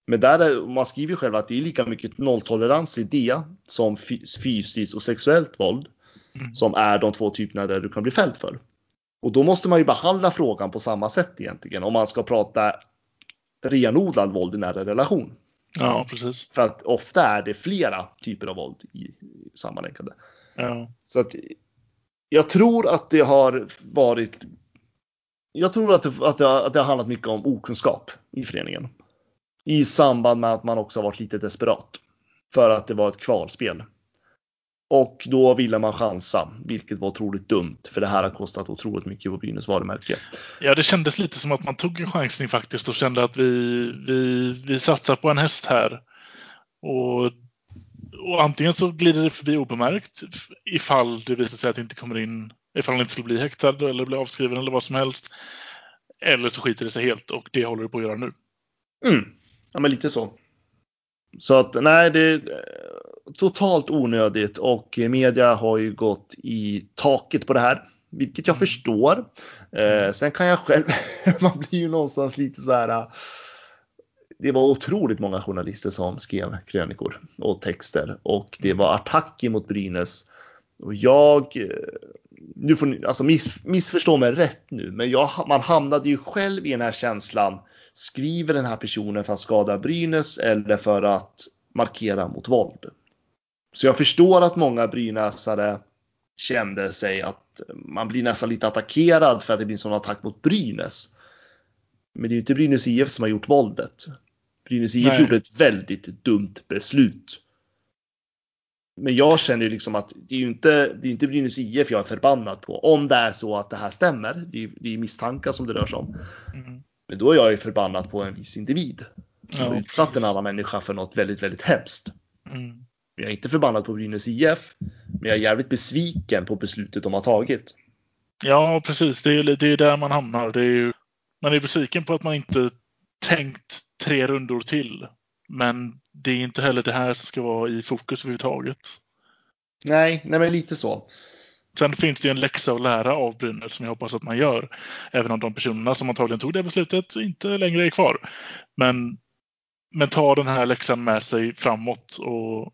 Men där är, man skriver ju själv att det är lika mycket nolltolerans i det som fy- fysiskt och sexuellt våld Mm. som är de två typerna där du kan bli fälld för. Och då måste man ju behandla frågan på samma sätt egentligen om man ska prata renodlad våld i nära relation. Ja, precis. För att ofta är det flera typer av våld i, i sammanlänkade. Ja. Så att jag tror att det har varit. Jag tror att det, att det, har, att det har handlat mycket om okunskap i föreningen. I samband med att man också varit lite desperat. För att det var ett kvalspel. Och då ville man chansa, vilket var otroligt dumt, för det här har kostat otroligt mycket på Brynäs varumärke. Ja, det kändes lite som att man tog en chansning faktiskt och kände att vi, vi, vi satsar på en häst här. Och, och antingen så glider det förbi obemärkt ifall det visar sig att det inte kommer in, ifall han inte skulle bli häktad eller bli avskriven eller vad som helst. Eller så skiter det sig helt och det håller det på att göra nu. Mm. Ja, men lite så. Så att nej, det är totalt onödigt och media har ju gått i taket på det här, vilket jag mm. förstår. Eh, sen kan jag själv, (laughs) man blir ju någonstans lite så här. Det var otroligt många journalister som skrev krönikor och texter och det var attacker mot Brynäs. Och jag, nu får ni, alltså miss, missförstå mig rätt nu, men jag, man hamnade ju själv i den här känslan Skriver den här personen för att skada Brynäs eller för att markera mot våld? Så jag förstår att många brynäsare kände sig att man blir nästan lite attackerad för att det blir en sån attack mot Brynäs. Men det är ju inte Brynäs IF som har gjort våldet. Brynäs IF Nej. gjorde ett väldigt dumt beslut. Men jag känner ju liksom att det är ju inte, det är inte Brynäs IF jag är förbannad på. Om det är så att det här stämmer. Det är, det är misstankar som det rör sig om. Mm. Men då är jag ju förbannad på en viss individ. Som ja, har utsatt en annan människa för något väldigt, väldigt hemskt. Mm. Jag är inte förbannad på Brynäs IF. Men jag är jävligt besviken på beslutet de har tagit. Ja, precis. Det är ju det är där man hamnar. Det är ju, man är besviken på att man inte tänkt tre rundor till. Men det är inte heller det här som ska vara i fokus överhuvudtaget. Nej, nej men lite så. Sen finns det en läxa att lära av Brynäs som jag hoppas att man gör. Även om de personerna som antagligen tog det beslutet inte längre är kvar. Men, men ta den här läxan med sig framåt och,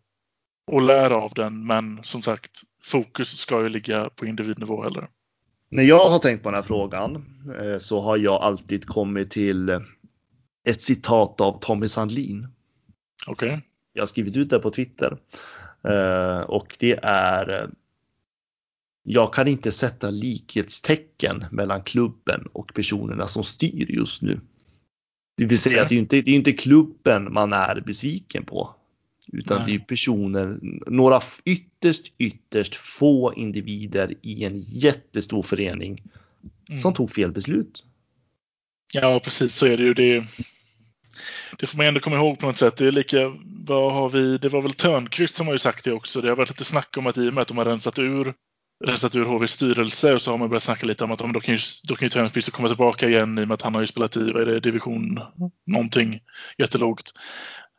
och lär av den. Men som sagt, fokus ska ju ligga på individnivå heller. När jag har tänkt på den här frågan eh, så har jag alltid kommit till ett citat av Tommy Sandlin. Okej. Okay. Jag har skrivit ut det på Twitter. Eh, och det är jag kan inte sätta likhetstecken mellan klubben och personerna som styr just nu. Det vill säga att det är inte, det är inte klubben man är besviken på. Utan Nej. det är personer, några ytterst, ytterst få individer i en jättestor förening mm. som tog fel beslut. Ja, precis så är det ju. Det, det får man ändå komma ihåg på något sätt. Det är lika, vad har vi, det var väl Törnqvist som har ju sagt det också. Det har varit lite snack om att i och med att de har rensat ur rensat ur HVs styrelse och så har man börjat snacka lite om att då kan ju, då kan ju Törnqvist komma tillbaka igen i och med att han har ju spelat i vad är det, division någonting jättelågt.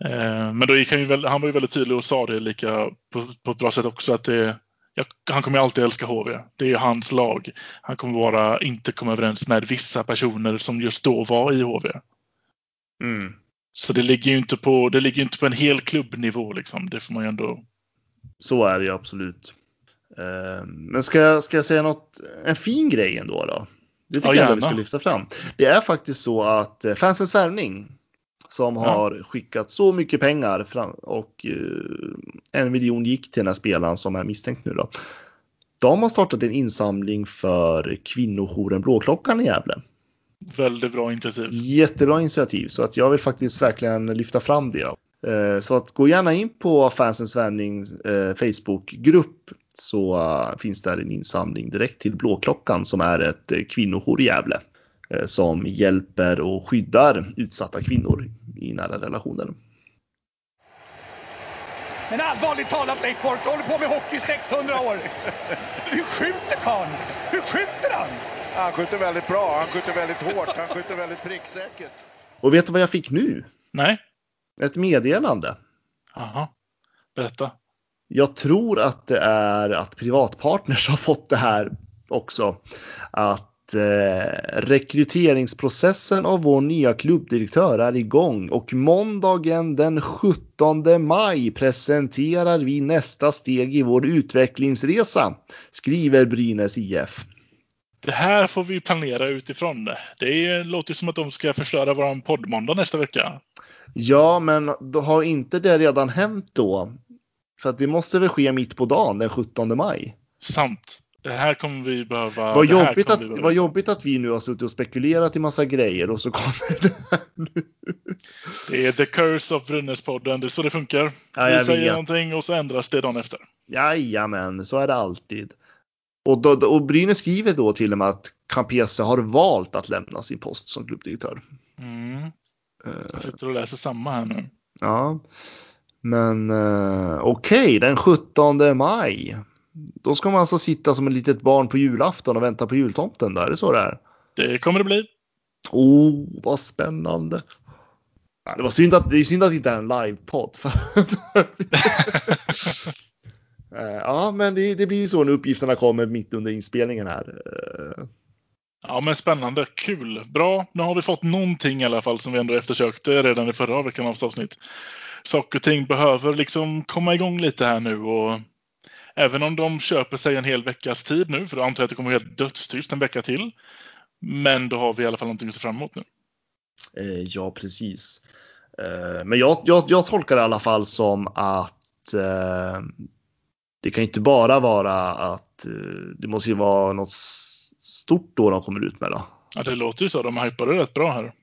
Eh, men då gick han ju han var ju väldigt tydlig och sa det lika på, på ett bra sätt också att det, ja, han kommer alltid älska HV. Det är ju hans lag. Han kommer bara inte komma överens med vissa personer som just då var i HV. Mm. Så det ligger ju inte på, det ligger inte på en hel klubbnivå liksom. Det får man ju ändå. Så är det absolut. Ehm, men ska jag, ska jag säga något, en fin grej ändå då? Det tycker ja, jag att vi ska lyfta fram. Det är faktiskt så att eh, Fansens Värvning som ja. har skickat så mycket pengar fram och eh, en miljon gick till den här spelaren som är misstänkt nu då. De har startat en insamling för kvinnojouren Blåklockan i Gävle. Väldigt bra initiativ. Jättebra initiativ så att jag vill faktiskt verkligen lyfta fram det. Eh, så att gå gärna in på Fansens Värvning Facebookgrupp så uh, finns där en insamling direkt till Blåklockan som är ett uh, kvinnojour i Gävle uh, som hjälper och skyddar utsatta kvinnor i nära relationer. Men allvarligt talat Leif Boork, du håller på med hockey i 600 år. (laughs) Hur skjuter karln? Hur skjuter han? Han skjuter väldigt bra, han skjuter väldigt hårt, han skjuter väldigt pricksäkert. Och vet du vad jag fick nu? Nej. Ett meddelande. Jaha, berätta. Jag tror att det är att privatpartners (laughs) har fått det här också. Att eh, rekryteringsprocessen av vår nya klubbdirektör är igång och måndagen den 17 maj presenterar vi nästa steg i vår utvecklingsresa, skriver Brynäs IF. Det här får vi planera utifrån. Det, låter som att de ska förstöra vår poddmåndag nästa vecka. Ja, men har inte det redan hänt då? För att det måste väl ske mitt på dagen den 17 maj. Sant. Det här kommer vi behöva. Vad jobbigt, att, vad jobbigt att vi nu har suttit och spekulerat i massa grejer och så kommer det här nu. Det är the curse of Brynäspodden. Det är så det funkar. Ja, vi säger vet. någonting och så ändras det dagen efter. Jajamän, så är det alltid. Och, då, och Brynäs skriver då till och med att Campese har valt att lämna sin post som klubbdirektör. Mm. Eh, Jag sitter och läser samma här nu. Ja, men eh, okej, okay, den 17 maj. Då ska man alltså sitta som ett litet barn på julafton och vänta på jultomten. Där. Är det så det är? Det kommer det bli. Oh, vad spännande. Det var synd att det är synd att det inte är en livepodd. (laughs) Eh, ja, men det, det blir så när uppgifterna kommer mitt under inspelningen här. Eh, Ja, men spännande. Kul. Bra. Nu har vi fått någonting i alla fall som vi ändå eftersökte redan i förra veckans avsnitt. Saker och ting behöver liksom komma igång lite här nu och även om de köper sig en hel veckas tid nu, för då antar jag att det kommer helt dödstyst en vecka till. Men då har vi i alla fall någonting att se fram emot nu. Eh, ja, precis. Eh, men jag, jag, jag, tolkar det i alla fall som att eh, det kan inte bara vara att det måste ju vara något stort då de kommer ut med då. Ja, det låter ju så. De hypar det rätt bra här.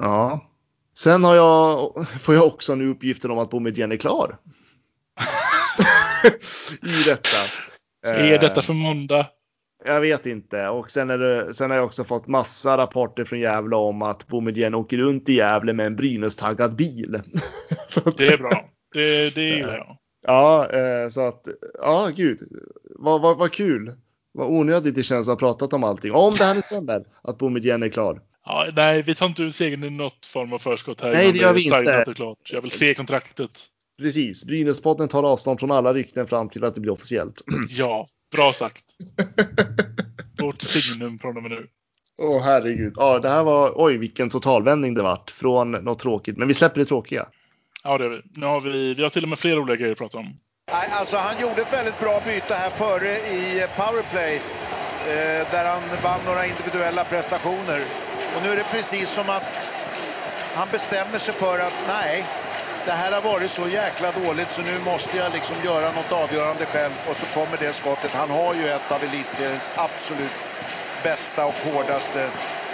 Ja. Sen har jag, får jag också nu uppgiften om att Boumedienne är klar. (laughs) I detta. Är detta för måndag? Jag vet inte. Och sen, är det, sen har jag också fått massa rapporter från Gävle om att Boumedienne åker runt i Gävle med en Brynäs-taggad bil. (laughs) det är bra. Det, det gillar jag. Ja, så att, ja gud. Vad, vad, vad kul. Vad onödigt det känns att ha pratat om allting. Om det här nu stämmer, att Boumedienne är klar. Ja, nej, vi tar inte ut segern i något form av förskott här. Nej, det gör vi inte. Klart. Jag vill se kontraktet. Precis. Brynäspodden tar avstånd från alla rykten fram till att det blir officiellt. (clears throat) Ja, bra sagt. (laughs) Vårt signum från och med nu. Åh oh, herregud. Ja, det här var, oj vilken totalvändning det vart från något tråkigt. Men vi släpper det tråkiga. Ja, det har vi. Nu har vi, vi har till och med fler roliga grejer att prata om. Nej, alltså han gjorde ett väldigt bra byte här före i powerplay. Eh, där han vann några individuella prestationer. Och nu är det precis som att han bestämmer sig för att nej, det här har varit så jäkla dåligt så nu måste jag liksom göra något avgörande själv. Och så kommer det skottet. Han har ju ett av elitseriens absolut bästa och hårdaste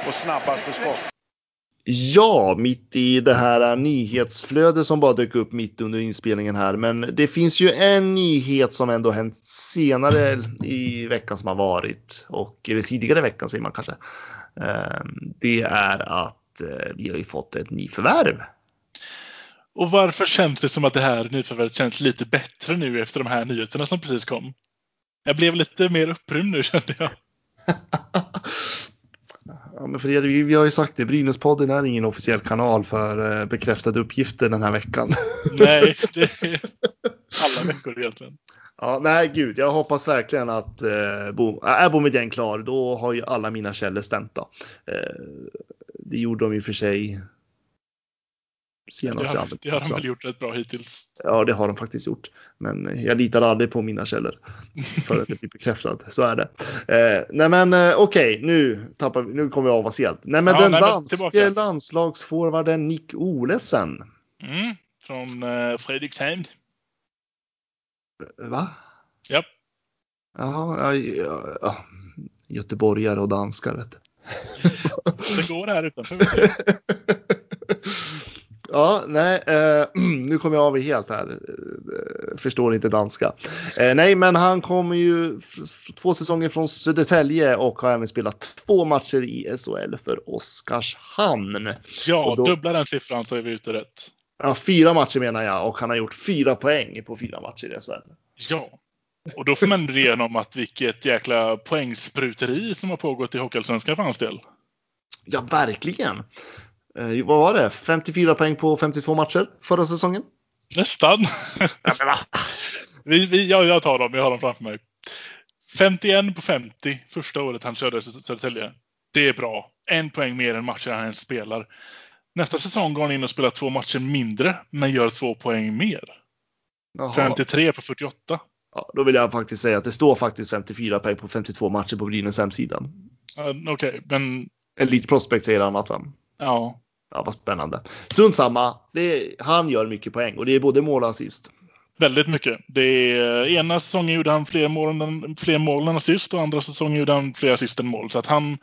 och snabbaste skott. Ja, mitt i det här nyhetsflödet som bara dök upp mitt under inspelningen här. Men det finns ju en nyhet som ändå hänt senare i veckan som har varit och eller tidigare i veckan säger man kanske. Ehm, det är att eh, vi har ju fått ett nyförvärv. Och varför känns det som att det här nyförvärvet känns lite bättre nu efter de här nyheterna som precis kom? Jag blev lite mer upprymd nu kände jag. (laughs) Ja, men vi, vi har ju sagt det, Brynäspodden är ingen officiell kanal för eh, bekräftade uppgifter den här veckan. Nej, (laughs) det är alla veckor egentligen. Ja, nej gud, jag hoppas verkligen att eh, Bo, är Boumedienne klar, då har ju alla mina källor stämt. Eh, det gjorde de ju för sig senast. Det har, det har de väl gjort rätt bra hittills. Ja, det har de faktiskt gjort. Men jag litar aldrig på mina källor (laughs) för att det blir bekräftat. Så är det. Eh, nej, men eh, okej, okay, nu tappar vi, nu kommer vi av oss helt. Nej, men ja, den nej, danske landslagsforwarden Nick Olesen. Mm, från eh, Fredrikshamn. Va? Japp. Jaha, ja, ja. Göteborgare och danskar vet du. (laughs) det går här utanför. (laughs) Ja, nej, eh, (clears throat) nu kommer jag av helt här. Eh, förstår inte danska. Eh, nej, men han kommer ju två säsonger från Södertälje och har även spelat två matcher i SHL för Oskarshamn. Ja, då, dubbla den siffran så är vi ute rätt. Ja, fyra matcher menar jag och han har gjort fyra poäng på fyra matcher i SHL. Ja, och då får man igenom att vilket jäkla poängspruteri som har pågått i Hockeyallsvenskan för hans del. Ja, verkligen. Eh, vad var det? 54 poäng på 52 matcher förra säsongen? Nästan. (laughs) vi, vi, ja, jag tar dem, jag har dem framför mig. 51 på 50 första året han körde i Södertälje. Det är bra. En poäng mer än matcher han ens spelar. Nästa säsong går han in och spelar två matcher mindre, men gör två poäng mer. Jaha. 53 på 48. Ja, då vill jag faktiskt säga att det står faktiskt 54 poäng på 52 matcher på Brynäs hemsida. Uh, Okej, okay, men... Elite Prospect säger annat va? Ja. Ja, vad spännande. Strunt samma. Han gör mycket poäng och det är både mål och assist. Väldigt mycket. Det är, eh, ena säsongen gjorde han fler mål, än, fler mål än assist och andra säsongen gjorde han fler assist än mål. Så att han,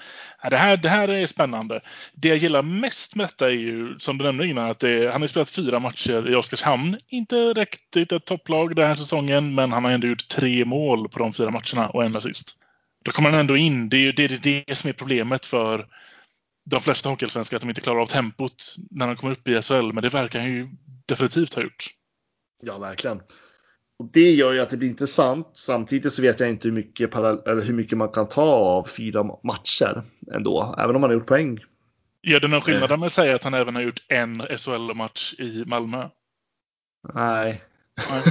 det, här, det här är spännande. Det jag gillar mest med detta är ju, som du nämnde innan, att det, han har spelat fyra matcher i Oskarshamn. Inte riktigt ett topplag den här säsongen, men han har ändå gjort tre mål på de fyra matcherna och en assist. Då kommer han ändå in. Det är det, det, det som är problemet för de flesta hockeyallsvenskar, att de inte klarar av tempot när de kommer upp i SHL. Men det verkar han ju definitivt ha gjort. Ja, verkligen. Och det gör ju att det blir intressant. Samtidigt så vet jag inte hur mycket, eller hur mycket man kan ta av fyra matcher ändå, även om man har gjort poäng. Gör det någon skillnad om jag säger att han även har gjort en SHL-match i Malmö? Nej. Nej.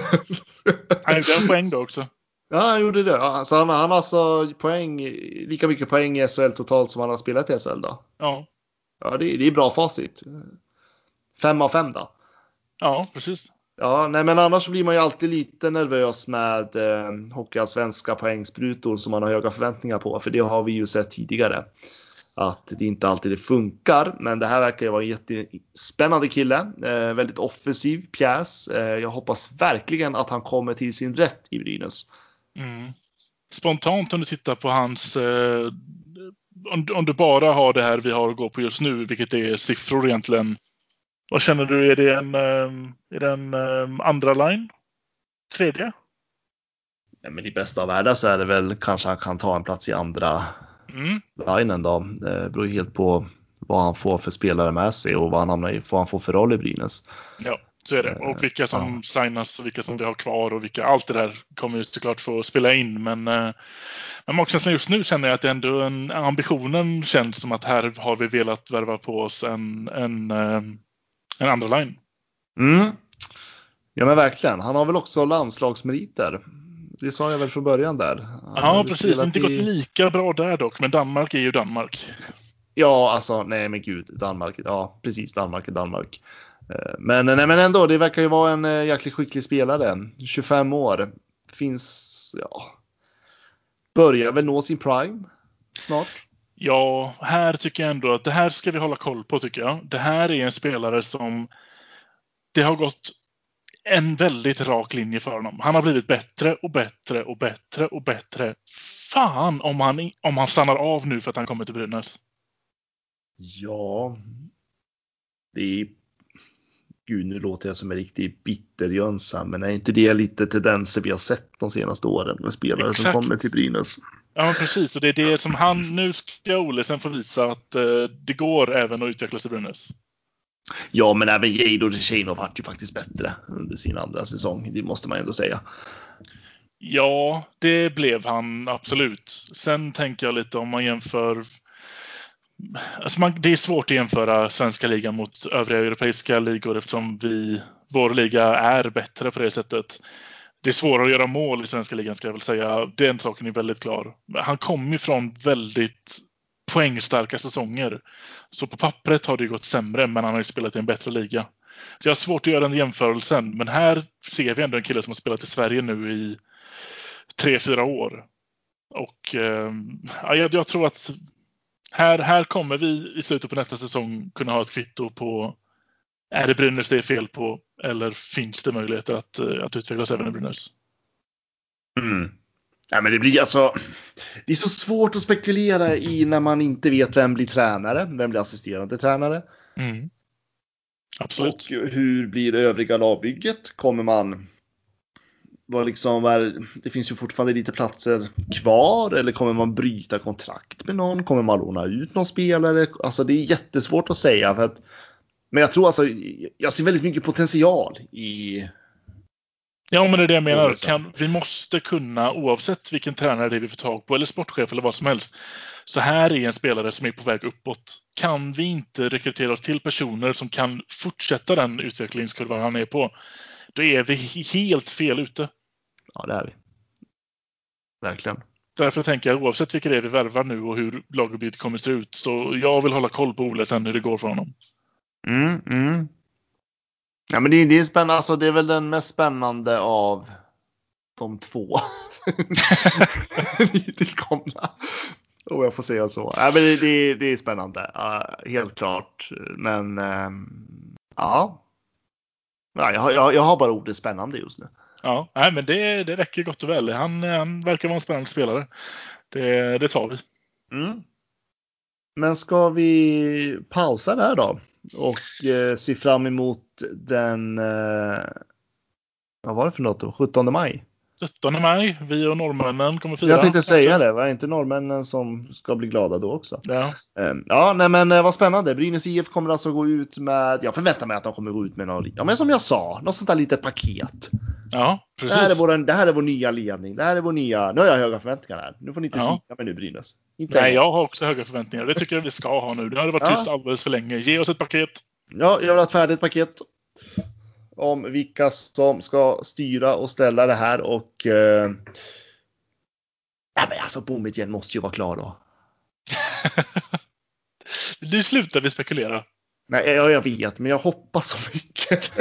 Han gjorde en poäng då också. Ja, han gjorde det. Alltså, han, han har alltså poäng, lika mycket poäng i SHL totalt som han har spelat i SHL då? Ja. Ja, det, det är bra facit. Fem av fem då? Ja, precis. Ja, nej, men annars blir man ju alltid lite nervös med eh, hockeyallsvenska poängsprutor som man har höga förväntningar på, för det har vi ju sett tidigare. Att det inte alltid det funkar, men det här verkar ju vara en jättespännande kille. Eh, väldigt offensiv pjäs. Eh, jag hoppas verkligen att han kommer till sin rätt i Brynäs. Mm. Spontant om du tittar på hans eh, om, om, du bara har det här vi har att gå på just nu, vilket är siffror egentligen. Vad känner du? Är det en, eh, är det en eh, andra line? Tredje? Ja, men I bästa av världar så är det väl kanske han kan ta en plats i andra mm. linen då. Det beror helt på vad han får för spelare med sig och vad han, hamnar i, vad han får för roll i Brynäs. Ja, så är det. Och vilka som ja. signas och vilka som vi har kvar och vilka, allt det där kommer ju såklart få spela in. Men, men magkänslan just nu känner jag att ändå en, ambitionen känns som att här har vi velat värva på oss en, en en andra line. Mm. Ja men verkligen. Han har väl också landslagsmeriter. Det sa jag väl från början där. Han ja precis, inte i... gått lika bra där dock. Men Danmark är ju Danmark. Ja, alltså nej men gud. Danmark, ja precis Danmark är Danmark. Eh, men, nej, men ändå, det verkar ju vara en eh, jäkligt skicklig spelare. 25 år. Finns, ja. Börjar väl nå sin prime snart. Ja, här tycker jag ändå att det här ska vi hålla koll på tycker jag. Det här är en spelare som det har gått en väldigt rak linje för honom. Han har blivit bättre och bättre och bättre och bättre. Fan om han, om han stannar av nu för att han kommer till Brynäs. Ja, det är Gud, nu låter jag som en riktig bitterjönsam, men är inte det lite tendenser vi har sett de senaste åren med spelare Exakt. som kommer till Brynäs? Ja, precis. Och det är det som han, nu ska Olesen få visa att uh, det går även att utvecklas i Brynäs. Ja, men även Jador Tjejnov vart ju faktiskt bättre under sin andra säsong. Det måste man ändå säga. Ja, det blev han absolut. Sen tänker jag lite om man jämför Alltså man, det är svårt att jämföra svenska ligan mot övriga europeiska ligor eftersom vi, vår liga är bättre på det sättet. Det är svårare att göra mål i svenska ligan ska jag väl säga. Den saken är väldigt klar. Han kommer ju från väldigt poängstarka säsonger. Så på pappret har det gått sämre men han har ju spelat i en bättre liga. Så jag har svårt att göra den jämförelsen men här ser vi ändå en kille som har spelat i Sverige nu i tre, fyra år. Och eh, jag, jag tror att här, här kommer vi i slutet på nästa säsong kunna ha ett kvitto på är det Brynäs det är fel på eller finns det möjligheter att, eh, att utvecklas även i Brynäs? Mm. Ja, men det blir alltså. Det är så svårt att spekulera i när man inte vet vem blir tränare, vem blir assisterande tränare. Mm. Absolut. Och hur blir det övriga lagbygget? Kommer man vad liksom är, det finns ju fortfarande lite platser kvar eller kommer man bryta kontrakt med någon? Kommer man låna ut någon spelare? Alltså det är jättesvårt att säga. För att, men jag tror alltså, jag ser väldigt mycket potential i Ja, men det är det jag menar. Kan, vi måste kunna, oavsett vilken tränare det är vi får tag på, eller sportchef eller vad som helst. Så här är en spelare som är på väg uppåt. Kan vi inte rekrytera oss till personer som kan fortsätta den utvecklingskurvan han är på, då är vi helt fel ute. Ja, det är vi. Verkligen. Därför tänker jag oavsett vilka det är vi värvar nu och hur lagerbytet kommer att se ut så jag vill hålla koll på Ole sen hur det går för honom. Mm, mm. Ja, men det, det är spännande. Alltså, det är väl den mest spännande av de två (laughs) (laughs) nytillkomna. Om jag får säga så. Ja, men det, det, det är spännande. Uh, helt klart. Men uh, ja. ja jag, jag, jag har bara ordet spännande just nu. Ja, nej, men det, det räcker gott och väl. Han, eh, han verkar vara en spännande spelare. Det, det tar vi. Mm. Men ska vi pausa där då och eh, se fram emot den, eh, vad var det för något då? 17 maj? 17 maj, vi och norrmännen kommer fira. Jag tänkte säga det, var inte norrmännen som ska bli glada då också? Ja. Eh, Ja, nej men eh, vad spännande. Brynäs IF kommer alltså gå ut med, jag förväntar mig att de kommer gå ut med någon, ja men som jag sa, något sånt där litet paket. ja, Det här, är precis. vår, det här är vår nya ledning, det här är vår nya, nu har jag höga förväntningar här. Nu får ni inte Ja. svika mig nu Brynäs. Inte Nej, jag har också höga förväntningar. Det tycker jag vi ska ha nu. Det har varit Ja. tyst alldeles för länge. Ge oss ett paket. Ja, jag vill ha ett färdigt paket om vilka som ska styra och ställa det här och eh... ja, men alltså Boumedienne måste ju vara klar då. (laughs) Nu slutar vi spekulera. Nej, jag, jag vet, men jag hoppas så mycket. (laughs)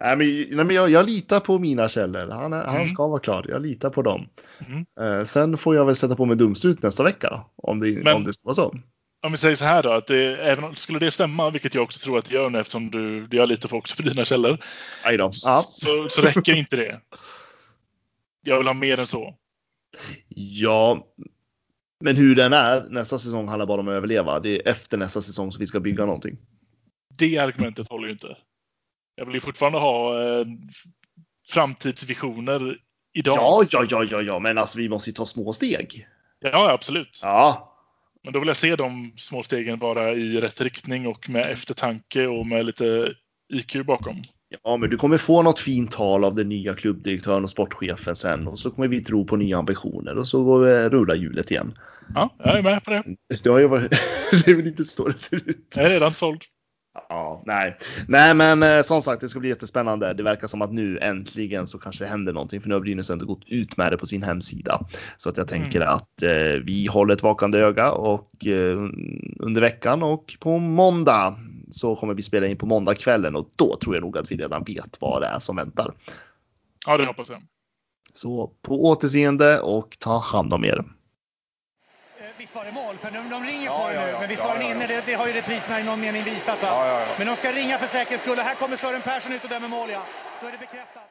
nej, men, nej, men jag, jag litar på mina källor. Han, är, han Mm. ska vara klar. Jag litar på dem. Mm. Eh, sen får jag väl sätta på mig dumstrut nästa vecka då, om det, Men- om det ska vara så. Om vi säger så här då, att det, även om, skulle det stämma, vilket jag också tror att det gör nu eftersom du, det jag litar på också för dina källor. Ja. så, så räcker inte det. Jag vill ha mer än så. Ja, men hur den är, nästa säsong handlar bara om att överleva. Det är efter nästa säsong som vi ska bygga någonting. Det argumentet håller ju inte. Jag vill ju fortfarande ha eh, framtidsvisioner idag. Ja, ja, ja, ja, ja, men alltså vi måste ju ta små steg. ja, absolut. Ja, Men då vill jag se de små stegen vara i rätt riktning och med eftertanke och med lite IQ bakom. ja, men du kommer få något fint tal av den nya klubbdirektören och sportchefen sen och så kommer vi tro på nya ambitioner och så går vi rulla hjulet igen. Ja, jag är med på det. Det har ju varit, (laughs) det är väl inte så det ser ut. Jag är redan såld. Ja, nej, nej, men eh, som sagt, det ska bli jättespännande. Det verkar som att nu äntligen så kanske det händer någonting, för nu har Brynäs ändå gått ut med det på sin hemsida. Så att jag tänker att eh, vi håller ett vakande öga och eh, under veckan och på måndag så kommer vi spela in på måndagskvällen och då tror jag nog att vi redan vet vad det är som väntar. Ja, det hoppas jag. Så på återseende och ta hand om er. Var det mål? För de, de ringer Ja, på det ja, nu. ja. Men visst Ja, var den ja, inne? ja. Det, det har ju repriserna i någon mening visat. Ja, ja, ja. Men de ska ringa för säkerhets skull. Här kommer Sören Persson ut och dömer mål, ja. Då är det bekräftat.